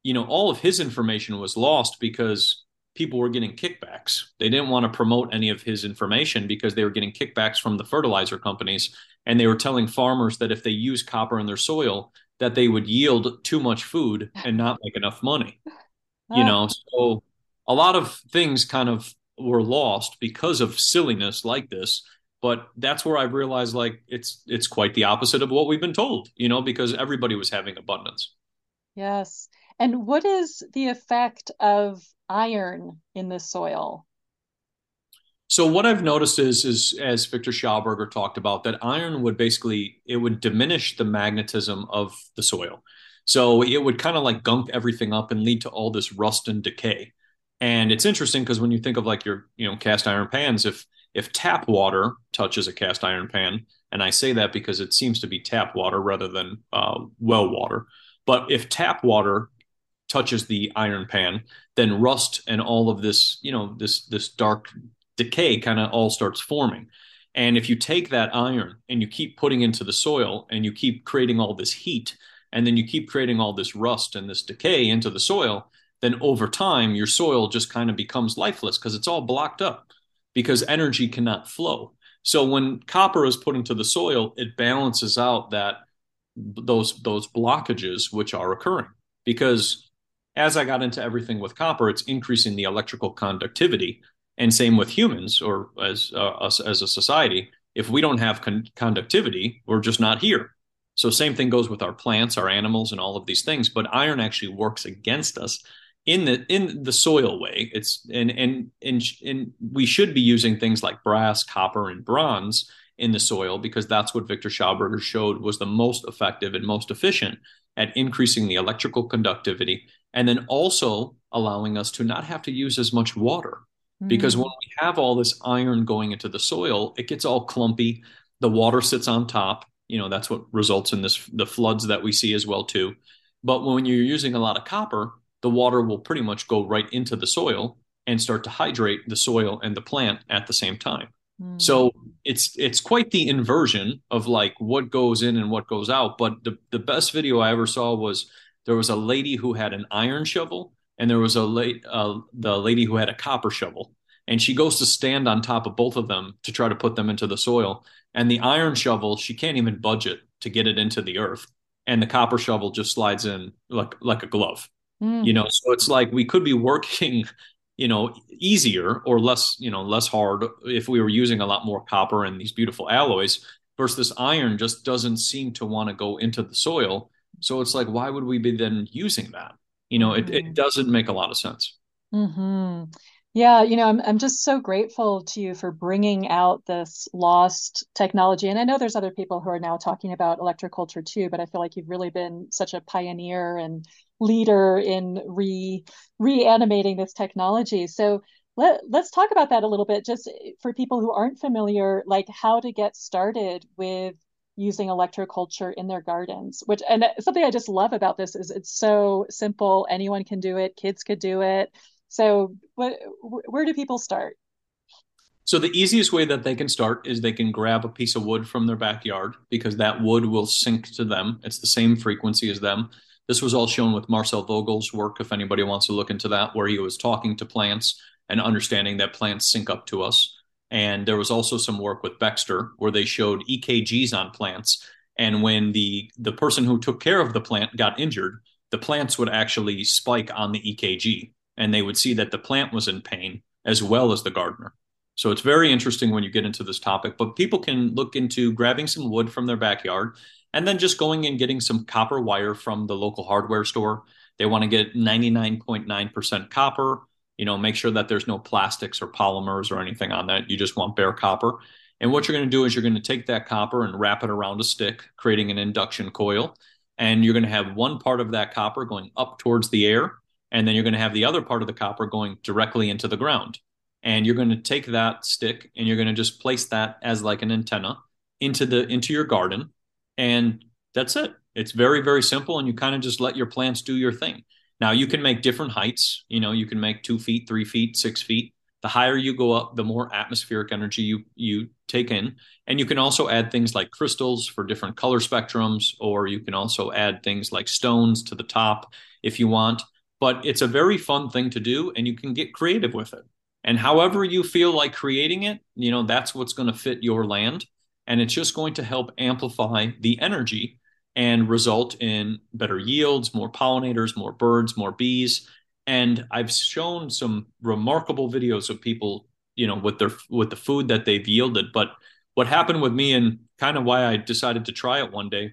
S2: you know, all of his information was lost because people were getting kickbacks. They didn't want to promote any of his information because they were getting kickbacks from the fertilizer companies and they were telling farmers that if they use copper in their soil that they would yield too much food and not make enough money you oh. know so a lot of things kind of were lost because of silliness like this but that's where i realized like it's it's quite the opposite of what we've been told you know because everybody was having abundance
S1: yes and what is the effect of iron in the soil
S2: so what I've noticed is, is as Victor Schauberger talked about, that iron would basically it would diminish the magnetism of the soil. So it would kind of like gunk everything up and lead to all this rust and decay. And it's interesting because when you think of like your, you know, cast iron pans, if if tap water touches a cast iron pan, and I say that because it seems to be tap water rather than uh, well water, but if tap water touches the iron pan, then rust and all of this, you know, this this dark decay kind of all starts forming. And if you take that iron and you keep putting into the soil and you keep creating all this heat, and then you keep creating all this rust and this decay into the soil, then over time your soil just kind of becomes lifeless because it's all blocked up because energy cannot flow. So when copper is put into the soil, it balances out that those those blockages which are occurring because as I got into everything with copper, it's increasing the electrical conductivity. And same with humans or as uh, us as a society. If we don't have con- conductivity, we're just not here So same thing goes with our plants, our animals, and all of these things. But iron actually works against us in the in the soil way. It's and and and and we should be using things like brass, copper, and bronze in the soil because that's what Victor Schauberger showed was the most effective and most efficient at increasing the electrical conductivity and then also allowing us to not have to use as much water. Mm. Because when we have all this iron going into the soil it gets all clumpy. The water sits on top. You know that's what results in this the floods that we see as well too. But when you're using a lot of copper the water will pretty much go right into the soil and start to hydrate the soil and the plant at the same time mm. so it's it's quite the inversion of like what goes in and what goes out but the the best video i ever saw was there was a lady who had an iron shovel and there was a late uh, the lady who had a copper shovel and she goes to stand on top of both of them to try to put them into the soil and the iron shovel she can't even budget to get it into the earth and the copper shovel just slides in like like a glove mm. you know so it's like we could be working you know easier or less you know less hard if we were using a lot more copper and these beautiful alloys versus this iron just doesn't seem to want to go into the soil so it's like why would we be then using that you know it, it mm-hmm. doesn't make a lot of sense
S1: mm-hmm. Yeah you know I'm, I'm just so grateful to you for bringing out this lost technology and i know there's other people who are now talking about electroculture too but i feel like you've really been such a pioneer and leader in re reanimating this technology. So let, let's talk about that a little bit just eh, for people who aren't familiar like how to get started with using electroculture in their gardens which and eh, something i just love about this is it's so simple. Anyone can do it. Kids could do it so what, where do people start?
S2: So the easiest way that they can start is they can grab a piece of wood from their backyard because that wood will sync to them. It's the same frequency as them. This was all shown with marcel vogel's work if anybody wants to look into that where he was talking to plants and understanding that plants sync up to us. And there was also some work with Backster where they showed EKGs on plants. And when the the person who took care of the plant got injured, the plants would actually spike on the EKG, and they would see that the plant was in pain as well as the gardener. So it's very interesting when you get into this topic. But people can look into grabbing some wood from their backyard and then just going and getting some copper wire from the local hardware store. They want to get 99.9% copper you know make sure that there's no plastics or polymers or anything on that you just want bare copper and what you're going to do is you're going to take that copper and wrap it around a stick creating an induction coil and you're going to have one part of that copper going up towards the air and then you're going to have the other part of the copper going directly into the ground and you're going to take that stick and you're going to just place that as like an antenna into the into your garden and that's it it's very very simple and you kind of just let your plants do your thing now you can make different heights. You know, you can make two feet, three feet, six feet. The higher you go up, the more atmospheric energy you you take in. And you can also add things like crystals for different color spectrums, or you can also add things like stones to the top if you want. But it's a very fun thing to do, and you can get creative with it. And however you feel like creating it, you know, that's what's going to fit your land. And it's just going to help amplify the energy and result in better yields, more pollinators, more birds, more bees. And I've shown some remarkable videos of people, you know, with their with the food that they've yielded. But what happened with me and kind of why I decided to try it one day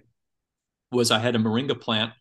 S2: was I had a moringa plant,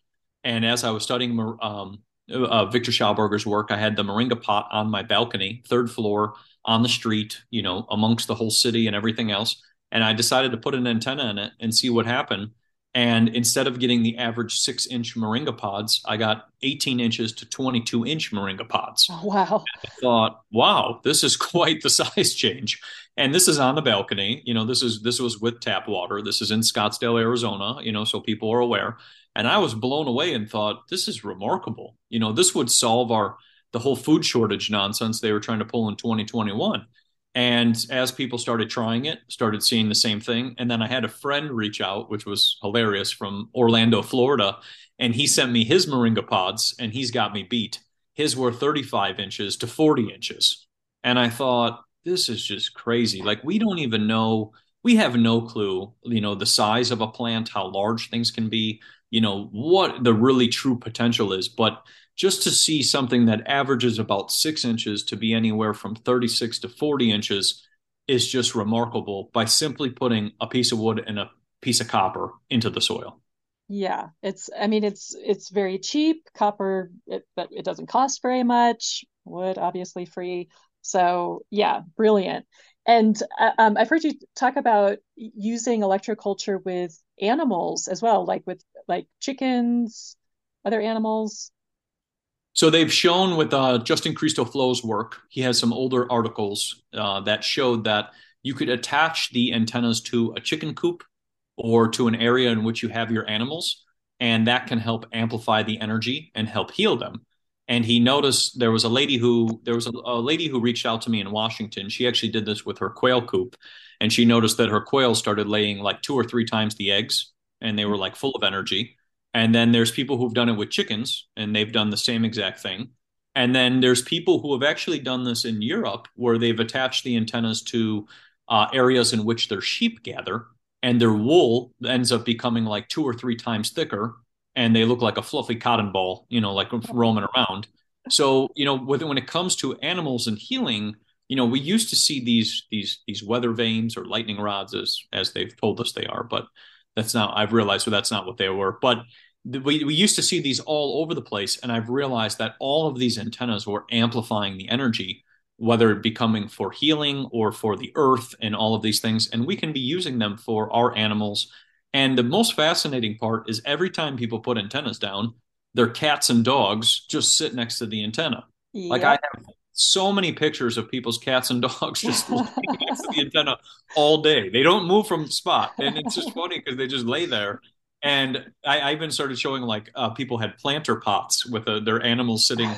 S2: and as I was studying um, uh, Victor Schauberger's work, I had the moringa pot on my balcony, third floor on the street, you know, amongst the whole city and everything else. And I decided to put an antenna in it and see what happened. And instead of getting the average six inch moringa pods, I got 18 inches to 22 inch moringa pods.
S1: Oh, wow.
S2: I thought, wow, this is quite the size change. And this is on the balcony. You know, this is this was with tap water. This is in Scottsdale, Arizona, you know, so people are aware. And I was blown away and thought, this is remarkable. You know, this would solve our the whole food shortage nonsense they were trying to pull in 2021. And as people started trying it, started seeing the same thing. And then I had a friend reach out, which was hilarious from Orlando, Florida. And he sent me his moringa pods and he's got me beat. His were 35 inches to 40 inches. And I thought, this is just crazy. Like, we don't even know, we have no clue, you know, the size of a plant, how large things can be, you know, what the really true potential is. But just to see something that averages about six inches to be anywhere from 36 to 40 inches is just remarkable by simply putting a piece of wood and a piece of copper into the soil.
S1: Yeah, it's I mean it's it's very cheap. Copper it but it doesn't cost very much. Wood obviously free. So yeah, brilliant. And uh, um, I've heard you talk about using electroculture with animals as well, like with like chickens, other animals.
S2: So they've shown with uh, Justin Christofleau's work, he has some older articles uh, that showed that you could attach the antennas to a chicken coop or to an area in which you have your animals, and that can help amplify the energy and help heal them. And he noticed there was a lady who there was a, a lady who reached out to me in Washington. She actually did this with her quail coop, and she noticed that her quail started laying like two or three times the eggs, and they were like full of energy. And then there's people who've done it with chickens, and they've done the same exact thing. And then there's people who have actually done this in Europe, where they've attached the antennas to uh, areas in which their sheep gather, and their wool ends up becoming like two or three times thicker and they look like a fluffy cotton ball you know like roaming around so you know when it comes to animals and healing you know we used to see these these these weather vanes or lightning rods as as they've told us they are but that's not i've realized so that's not what they were but we, we used to see these all over the place and i've realized that all of these antennas were amplifying the energy whether it be coming for healing or for the earth and all of these things. And we can be using them for our animals. And the most fascinating part is every time people put antennas down, their cats and dogs just sit next to the antenna. Yep. Like I have so many pictures of people's cats and dogs just next to the antenna all day. They don't move from the spot. And it's just funny because they just lay there and I, I, even started showing like uh, people had planter pots with a, uh, their animals sitting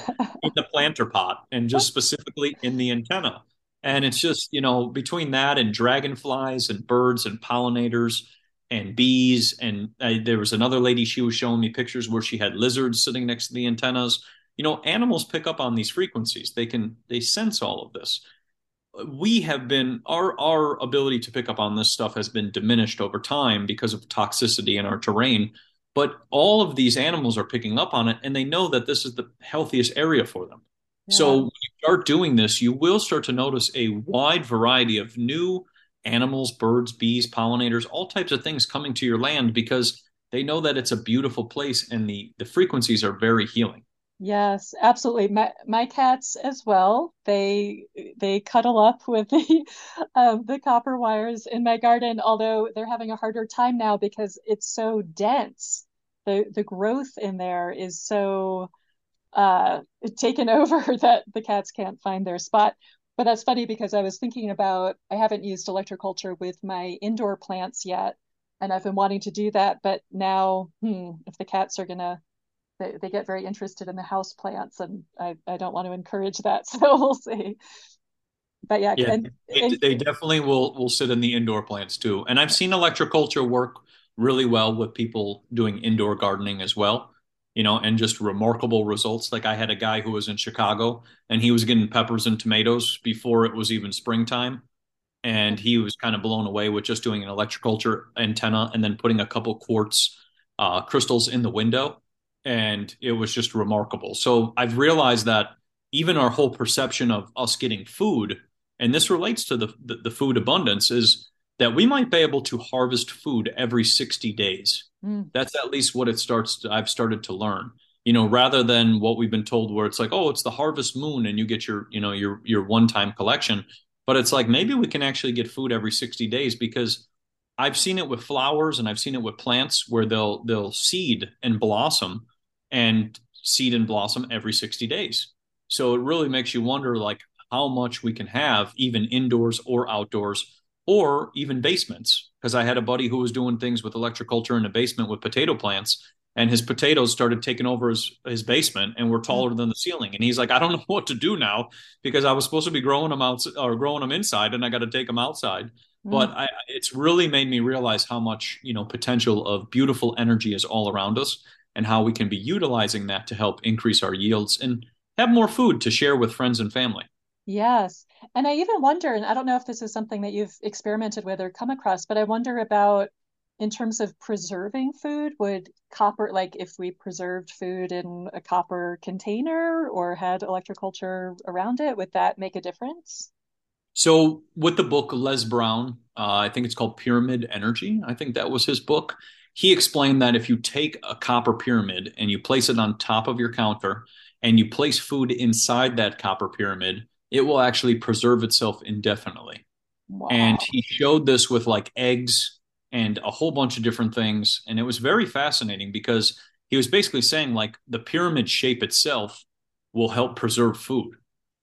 S2: in the planter pot and just specifically in the antenna. And it's just, you know, between that and dragonflies and birds and pollinators and bees. And I, there was another lady, she was showing me pictures where she had lizards sitting next to the antennas. You know, animals pick up on these frequencies. They can, they sense all of this we have been our our ability to pick up on this stuff has been diminished over time because of toxicity in our terrain but all of these animals are picking up on it and they know that this is the healthiest area for them yeah. so when you start doing this you will start to notice a wide variety of new animals birds bees pollinators all types of things coming to your land because they know that it's a beautiful place and the the frequencies are very healing
S1: Yes, absolutely. My my cats as well. They they cuddle up with the um, the copper wires in my garden. Although they're having a harder time now because it's so dense. the The growth in there is so uh, taken over that the cats can't find their spot. But that's funny because I was thinking about I haven't used electroculture with my indoor plants yet, and I've been wanting to do that. But now, hmm, if the cats are gonna they, they get very interested in the house plants and I, I don't want to encourage that so we'll see. But yeah,
S2: yeah and, they, and, they definitely will will sit in the indoor plants too. And i've seen electroculture work really well with people doing indoor gardening as well you know and just remarkable results. Like i had a guy who was in chicago and he was getting peppers and tomatoes before it was even springtime and he was kind of blown away with just doing an electroculture antenna and then putting a couple quartz uh, crystals in the window and it was just remarkable. So I've realized that even our whole perception of us getting food, and this relates to the, the, the food abundance, is that we might be able to harvest food every 60 days. Mm. That's at least what it starts to, I've started to learn. You know, rather than what we've been told where it's like, oh, it's the harvest moon and you get your, you know, your your one-time collection. But it's like maybe we can actually get food every 60 days because I've seen it with flowers and I've seen it with plants where they'll they'll seed and blossom and seed and blossom every 60 days. So it really makes you wonder like how much we can have even indoors or outdoors or even basements. Because I had a buddy who was doing things with electroculture in a basement with potato plants and his potatoes started taking over his, his basement and were taller than the ceiling. And he's like, I don't know what to do now because I was supposed to be growing them out or growing them inside and I got to take them outside. Mm. But I, it's really made me realize how much, you know, potential of beautiful energy is all around us and how we can be utilizing that to help increase our yields and have more food to share with friends and family.
S1: Yes. And I even wonder, and I don't know if this is something that you've experimented with or come across, but I wonder about in terms of preserving food, would copper, like if we preserved food in a copper container or had electroculture around it, would that make a difference?
S2: So with the book Les Brown, uh, I think it's called Pyramid Energy. I think that was his book. He explained that if you take a copper pyramid and you place it on top of your counter and you place food inside that copper pyramid, it will actually preserve itself indefinitely.
S1: Wow.
S2: And he showed this with like eggs and a whole bunch of different things. And it was very fascinating because he was basically saying like the pyramid shape itself will help preserve food.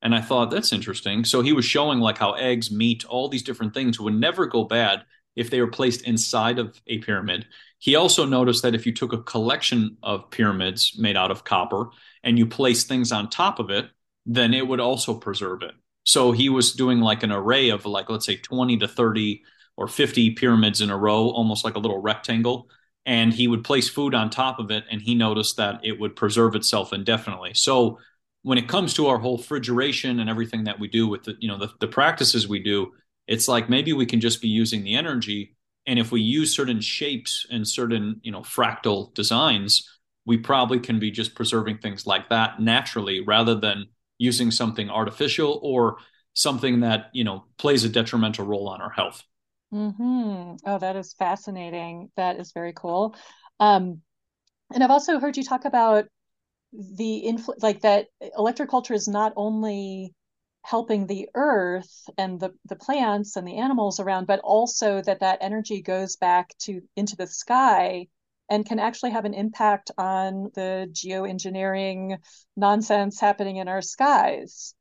S2: And I thought that's interesting. So he was showing like how eggs, meat, all these different things would never go bad if they were placed inside of a pyramid. He also noticed that if you took a collection of pyramids made out of copper and you placed things on top of it, then it would also preserve it. So he was doing like an array of like, let's say 20 to 30 or 50 pyramids in a row, almost like a little rectangle. And he would place food on top of it, and he noticed that it would preserve itself indefinitely. So when it comes to our whole refrigeration and everything that we do with the you know the, the practices we do it's like maybe we can just be using the energy and if we use certain shapes and certain you know fractal designs we probably can be just preserving things like that naturally rather than using something artificial or something that you know plays a detrimental role on our health.
S1: Mm-hmm. oh that is fascinating. That is very cool. Um, and i've also heard you talk about the influ- like that electroculture is not only helping the earth and the the plants and the animals around but also that that energy goes back to into the sky and can actually have an impact on the geoengineering nonsense happening in our skies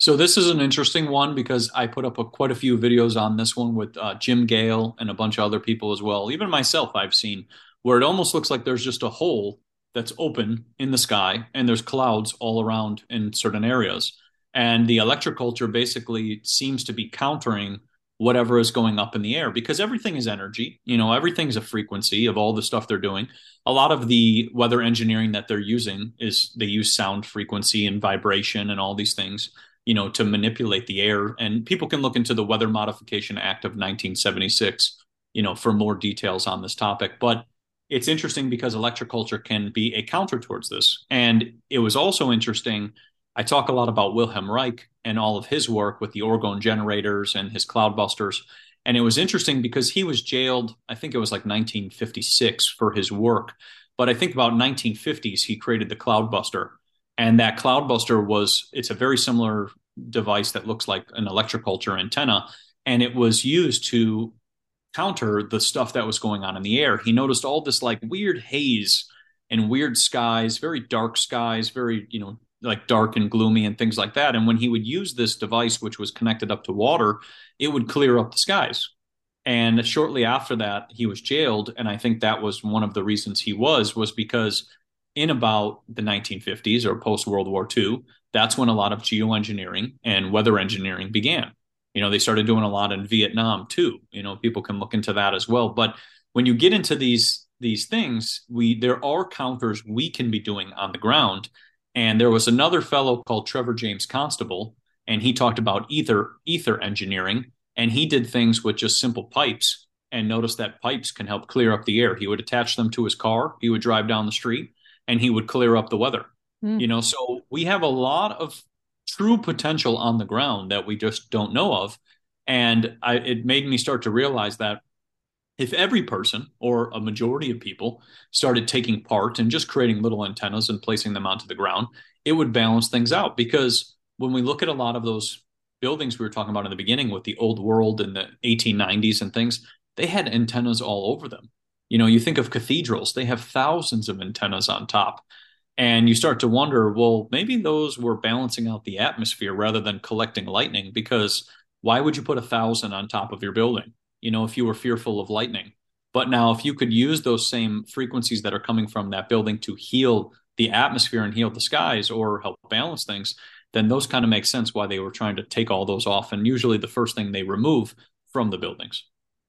S2: so this is an interesting one because I put up a, quite a few videos on this one with uh, Jim Gale and a bunch of other people as well. Even myself, I've seen where it almost looks like there's just a hole that's open in the sky and there's clouds all around in certain areas. And the electroculture basically seems to be countering whatever is going up in the air because everything is energy. You know, everything's a frequency of all the stuff they're doing. A lot of the weather engineering that they're using is they use sound frequency and vibration and all these things, you know, to manipulate the air. And people can look into the Weather Modification Act of 1976, you know, for more details on this topic. But it's interesting because electroculture can be a counter towards this. And it was also interesting. I talk a lot about Wilhelm Reich and all of his work with the orgone generators and his cloudbusters. And it was interesting because he was jailed, I think it was like 1956 for his work. But I think about 1950s, he created the cloudbuster. And that cloudbuster was, it's a very similar device that looks like an electroculture antenna. And it was used to counter the stuff that was going on in the air. He noticed all this like weird haze and weird skies, very dark skies, very, you know, like dark and gloomy and things like that. And when he would use this device, which was connected up to water, it would clear up the skies. And shortly after that, he was jailed. And I think that was one of the reasons he was, was because in about the 1950s or post World War II, that's when a lot of geoengineering and weather engineering began. You know, they started doing a lot in Vietnam too. You know, people can look into that as well. But when you get into these these things, we there are counters we can be doing on the ground. And there was another fellow called Trevor James Constable, and he talked about ether ether engineering, and he did things with just simple pipes and noticed that pipes can help clear up the air. He would attach them to his car, he would drive down the street, and he would clear up the weather. Mm. You know, so we have a lot of true potential on the ground that we just don't know of. And I, it made me start to realize that if every person or a majority of people started taking part and just creating little antennas and placing them onto the ground, it would balance things out. Because when we look at a lot of those buildings we were talking about in the beginning with the old world in the 1890s and things, they had antennas all over them. You know, you think of cathedrals, they have thousands of antennas on top. And you start to wonder, well, maybe those were balancing out the atmosphere rather than collecting lightning. Because why would you put a thousand on top of your building? You know, if you were fearful of lightning. But now, if you could use those same frequencies that are coming from that building to heal the atmosphere and heal the skies or help balance things, then those kind of make sense why they were trying to take all those off. And usually the first thing they remove from the buildings.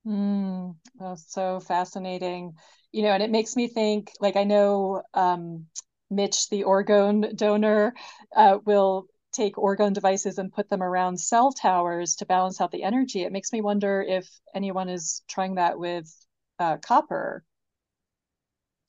S1: Mm, that's so fascinating. You know, and it makes me think like I know um, Mitch, the orgone donor, uh, will take orgone devices and put them around cell towers to balance out the energy. It makes me wonder if anyone is trying that with uh, copper.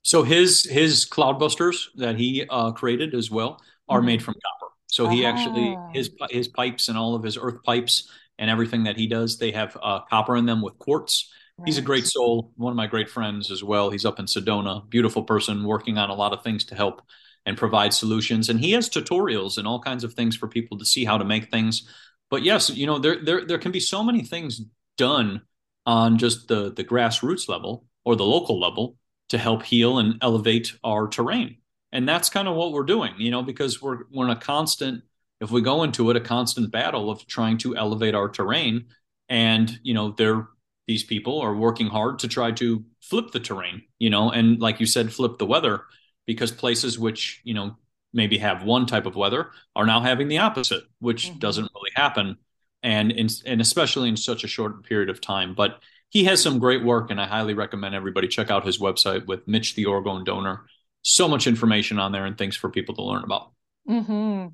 S2: So his his cloudbusters that he uh, created as well are mm-hmm. made from copper. So he actually his his pipes and all of his earth pipes and everything that he does, they have uh, copper in them with quartz. Right. He's a great soul, one of my great friends as well. He's up in Sedona, beautiful person, working on a lot of things to help and provide solutions. And he has tutorials and all kinds of things for people to see how to make things. But yes, you know, there there there can be so many things done on just the the grassroots level or the local level to help heal and elevate our terrain. And that's kind of what we're doing, you know, because we're we're in a constant if we go into it a constant battle of trying to elevate our terrain and you know they're these people are working hard to try to flip the terrain you know and like you said flip the weather because places which you know maybe have one type of weather are now having the opposite which mm-hmm. doesn't really happen and in, and especially in such a short period of time but he has some great work and i highly recommend everybody check out his website with mitch the orgone donor so much information on there and things for people to learn about
S1: mm-hmm.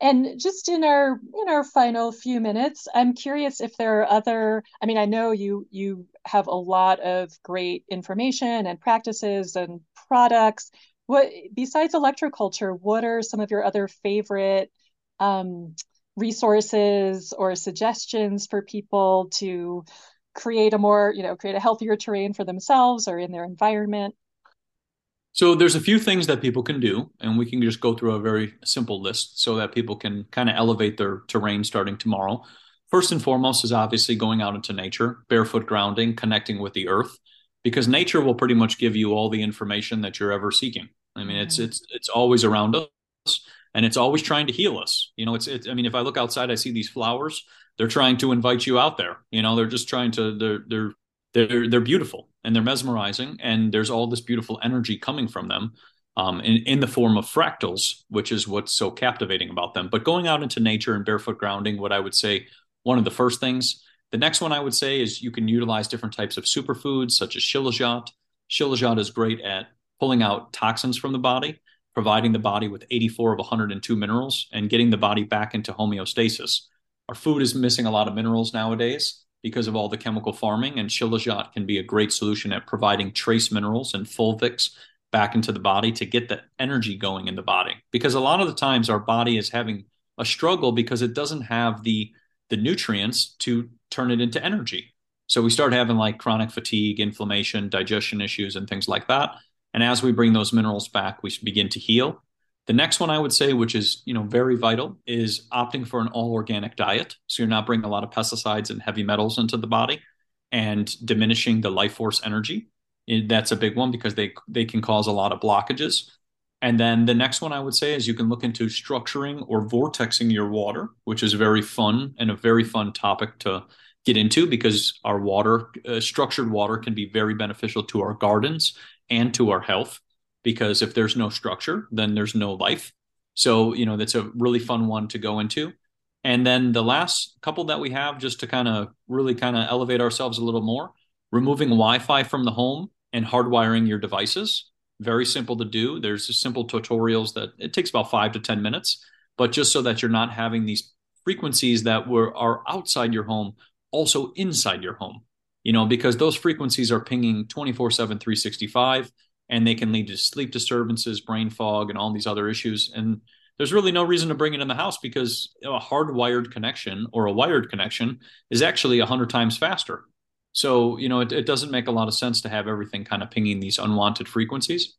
S1: And just in our in our final few minutes, I'm curious if there are other. I mean, I know you you have a lot of great information and practices and products. What besides electroculture, what are some of your other favorite um, resources or suggestions for people to create a more you know create a healthier terrain for themselves or in their environment?
S2: So there's a few things that people can do, and we can just go through a very simple list so that people can kind of elevate their terrain starting tomorrow. First and foremost is obviously going out into nature, barefoot grounding, connecting with the earth, because nature will pretty much give you all the information that you're ever seeking. I mean, it's it's it's always around us, and it's always trying to heal us. You know, it's it's. I mean, if I look outside, I see these flowers. They're trying to invite you out there. You know, they're just trying to. They're they're they're they're beautiful and they're mesmerizing, and there's all this beautiful energy coming from them. Um, in, in the form of fractals, which is what's so captivating about them. But going out into nature and barefoot grounding, what I would say, one of the first things. The next one I would say is you can utilize different types of superfoods, such as shilajit. Shilajit is great at pulling out toxins from the body, providing the body with 84 of 102 minerals, and getting the body back into homeostasis. Our food is missing a lot of minerals nowadays because of all the chemical farming, and Shilajit can be a great solution at providing trace minerals and fulvics back into the body to get the energy going in the body. Because a lot of the times our body is having a struggle because it doesn't have the the nutrients to turn it into energy. So we start having like chronic fatigue, inflammation, digestion issues, and things like that. And as we bring those minerals back, we begin to heal. The next one I would say, which is you know very vital, is opting for an all organic diet. So you're not bringing a lot of pesticides and heavy metals into the body, and diminishing the life force energy. That's a big one because they they can cause a lot of blockages. And then the next one I would say is you can look into structuring or vortexing your water, which is very fun and a very fun topic to get into because our water, uh, structured water, can be very beneficial to our gardens and to our health because if there's no structure, then there's no life. So, you know, that's a really fun one to go into. And then the last couple that we have, just to kind of really kind of elevate ourselves a little more, removing Wi Fi from the home and hardwiring your devices. Very simple to do. There's simple tutorials that it takes about five to 10 minutes, but just so that you're not having these frequencies that were are outside your home also inside your home you know because those frequencies are pinging 24 7 365 and they can lead to sleep disturbances, brain fog, and all these other issues. And there's really no reason to bring it in the house because a hardwired connection or a wired connection is actually 100 times faster. So, you know, it, it doesn't make a lot of sense to have everything kind of pinging these unwanted frequencies.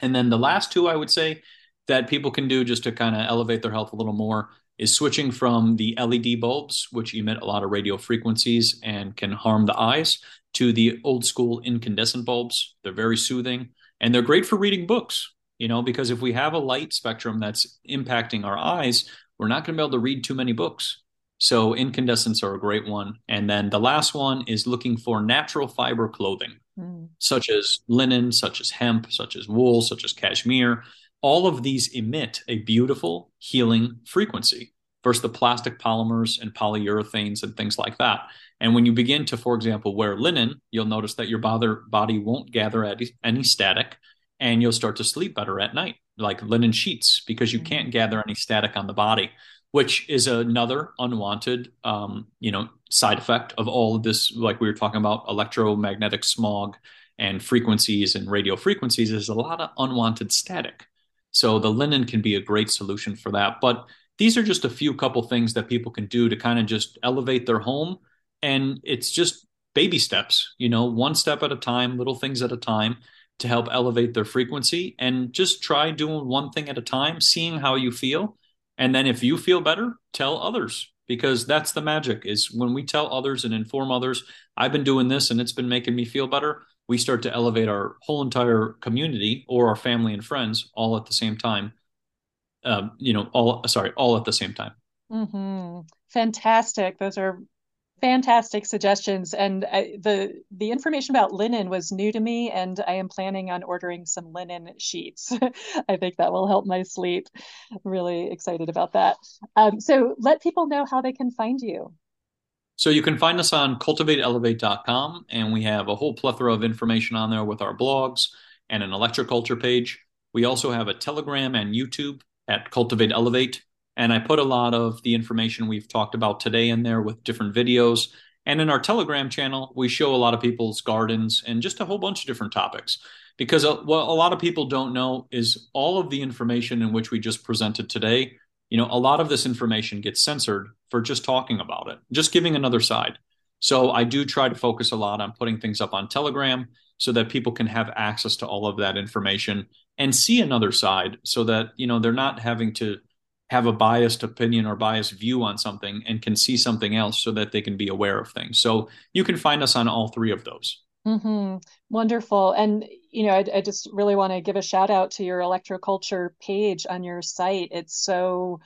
S2: And then the last two I would say that people can do just to kind of elevate their health a little more is switching from the LED bulbs, which emit a lot of radio frequencies and can harm the eyes, to the old school incandescent bulbs. They're very soothing and they're great for reading books, you know, because if we have a light spectrum that's impacting our eyes, we're not going to be able to read too many books. So incandescents are a great one. And then the last one is looking for natural fiber clothing, mm. such as linen, such as hemp, such as wool, such as cashmere. All of these emit a beautiful healing frequency versus the plastic polymers and polyurethanes and things like that. And when you begin to, for example, wear linen, you'll notice that your body won't gather any static and you'll start to sleep better at night, like linen sheets, because you can't mm-hmm. gather any static on the body, which is another unwanted, um, you know, side effect of all of this, like we were talking about electromagnetic smog and frequencies and radio frequencies, is a lot of unwanted static. So the linen can be a great solution for that. But these are just a few couple things that people can do to kind of just elevate their home. And it's just baby steps, you know, one step at a time, little things at a time to help elevate their frequency and just try doing one thing at a time, seeing how you feel. And then if you feel better, tell others because that's the magic is when we tell others and inform others, I've been doing this and it's been making me feel better. We start to elevate our whole entire community or our family and friends all at the same time. Uh, you know, all sorry, all at the same time.
S1: Mm-hmm. Fantastic. Those are fantastic suggestions and I, the the information about linen was new to me and i am planning on ordering some linen sheets i think that will help my sleep really excited about that um, so let people know how they can find you
S2: so you can find us on cultivateelevate.com and we have a whole plethora of information on there with our blogs and an electroculture page we also have a telegram and youtube at cultivate elevate and I put a lot of the information we've talked about today in there with different videos. And in our Telegram channel, we show a lot of people's gardens and just a whole bunch of different topics. Because uh, what a lot of people don't know is all of the information in which we just presented today, you know, a lot of this information gets censored for just talking about it, just giving another side. So I do try to focus a lot on putting things up on Telegram so that people can have access to all of that information and see another side so that, you know, they're not having to have a biased opinion or biased view on something and can see something else so that they can be aware of things. So you can find us on all three of those.
S1: Mm-hmm. Wonderful. And, you know, I, I just really want to give a shout out to your electroculture page on your site. It's so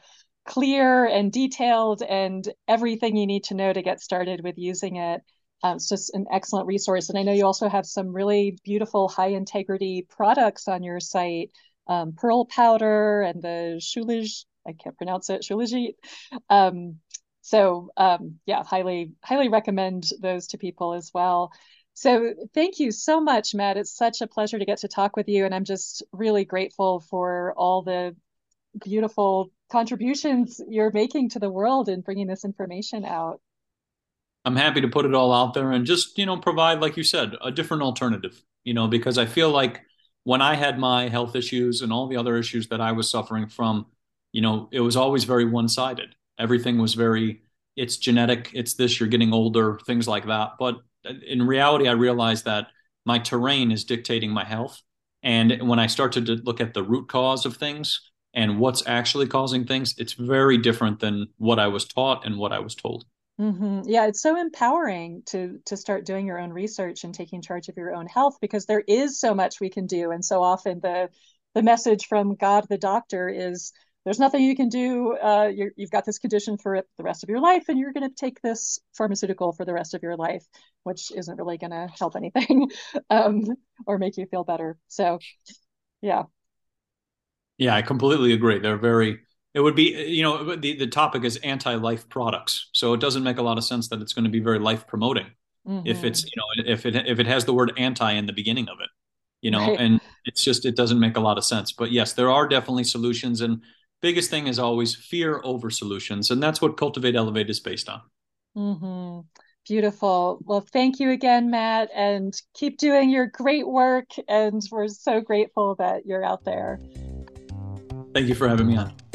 S1: clear and detailed and everything you need to know to get started with using it. Um, it's just an excellent resource. And I know you also have some really beautiful high integrity products on your site, um, pearl powder and the Shulij I can't pronounce it, Shilajit. Um, so um, yeah, highly highly recommend those to people as well. So thank you so much, Matt. It's such a pleasure to get to talk with you, and I'm just really grateful for all the beautiful contributions you're making to the world and bringing this information out.
S2: I'm happy to put it all out there and just, you know, provide, like you said, a different alternative, you know, because I feel like when I had my health issues and all the other issues that I was suffering from, you know, it was always very one sided. Everything was very, it's genetic, it's this, you're getting older, things like that. But in reality, I realized that my terrain is dictating my health. And when I started to look at the root cause of things and what's actually causing things, it's very different than what I was taught and what I was told.
S1: Mm-hmm. Yeah, it's so empowering to to start doing your own research and taking charge of your own health because there is so much we can do, and so often the the message from God the doctor is there's nothing you can do. Uh, you have got this condition for the rest of your life, and you're going to take this pharmaceutical for the rest of your life, which isn't really going to help anything um, or make you feel better. So, yeah.
S2: Yeah, I completely agree. They're very. It would be, you know, the the topic is anti-life products, so it doesn't make a lot of sense that it's going to be very life promoting mm-hmm. if it's, you know, if it if it has the word anti in the beginning of it, you know, right. and it's just it doesn't make a lot of sense. But yes, there are definitely solutions, and biggest thing is always fear over solutions. And that's what Cultivate Elevate is based on.
S1: Mm-hmm. Beautiful. Well, thank you again, Matt, and keep doing your great work. And we're so grateful that you're out there.
S2: Thank you for having me on.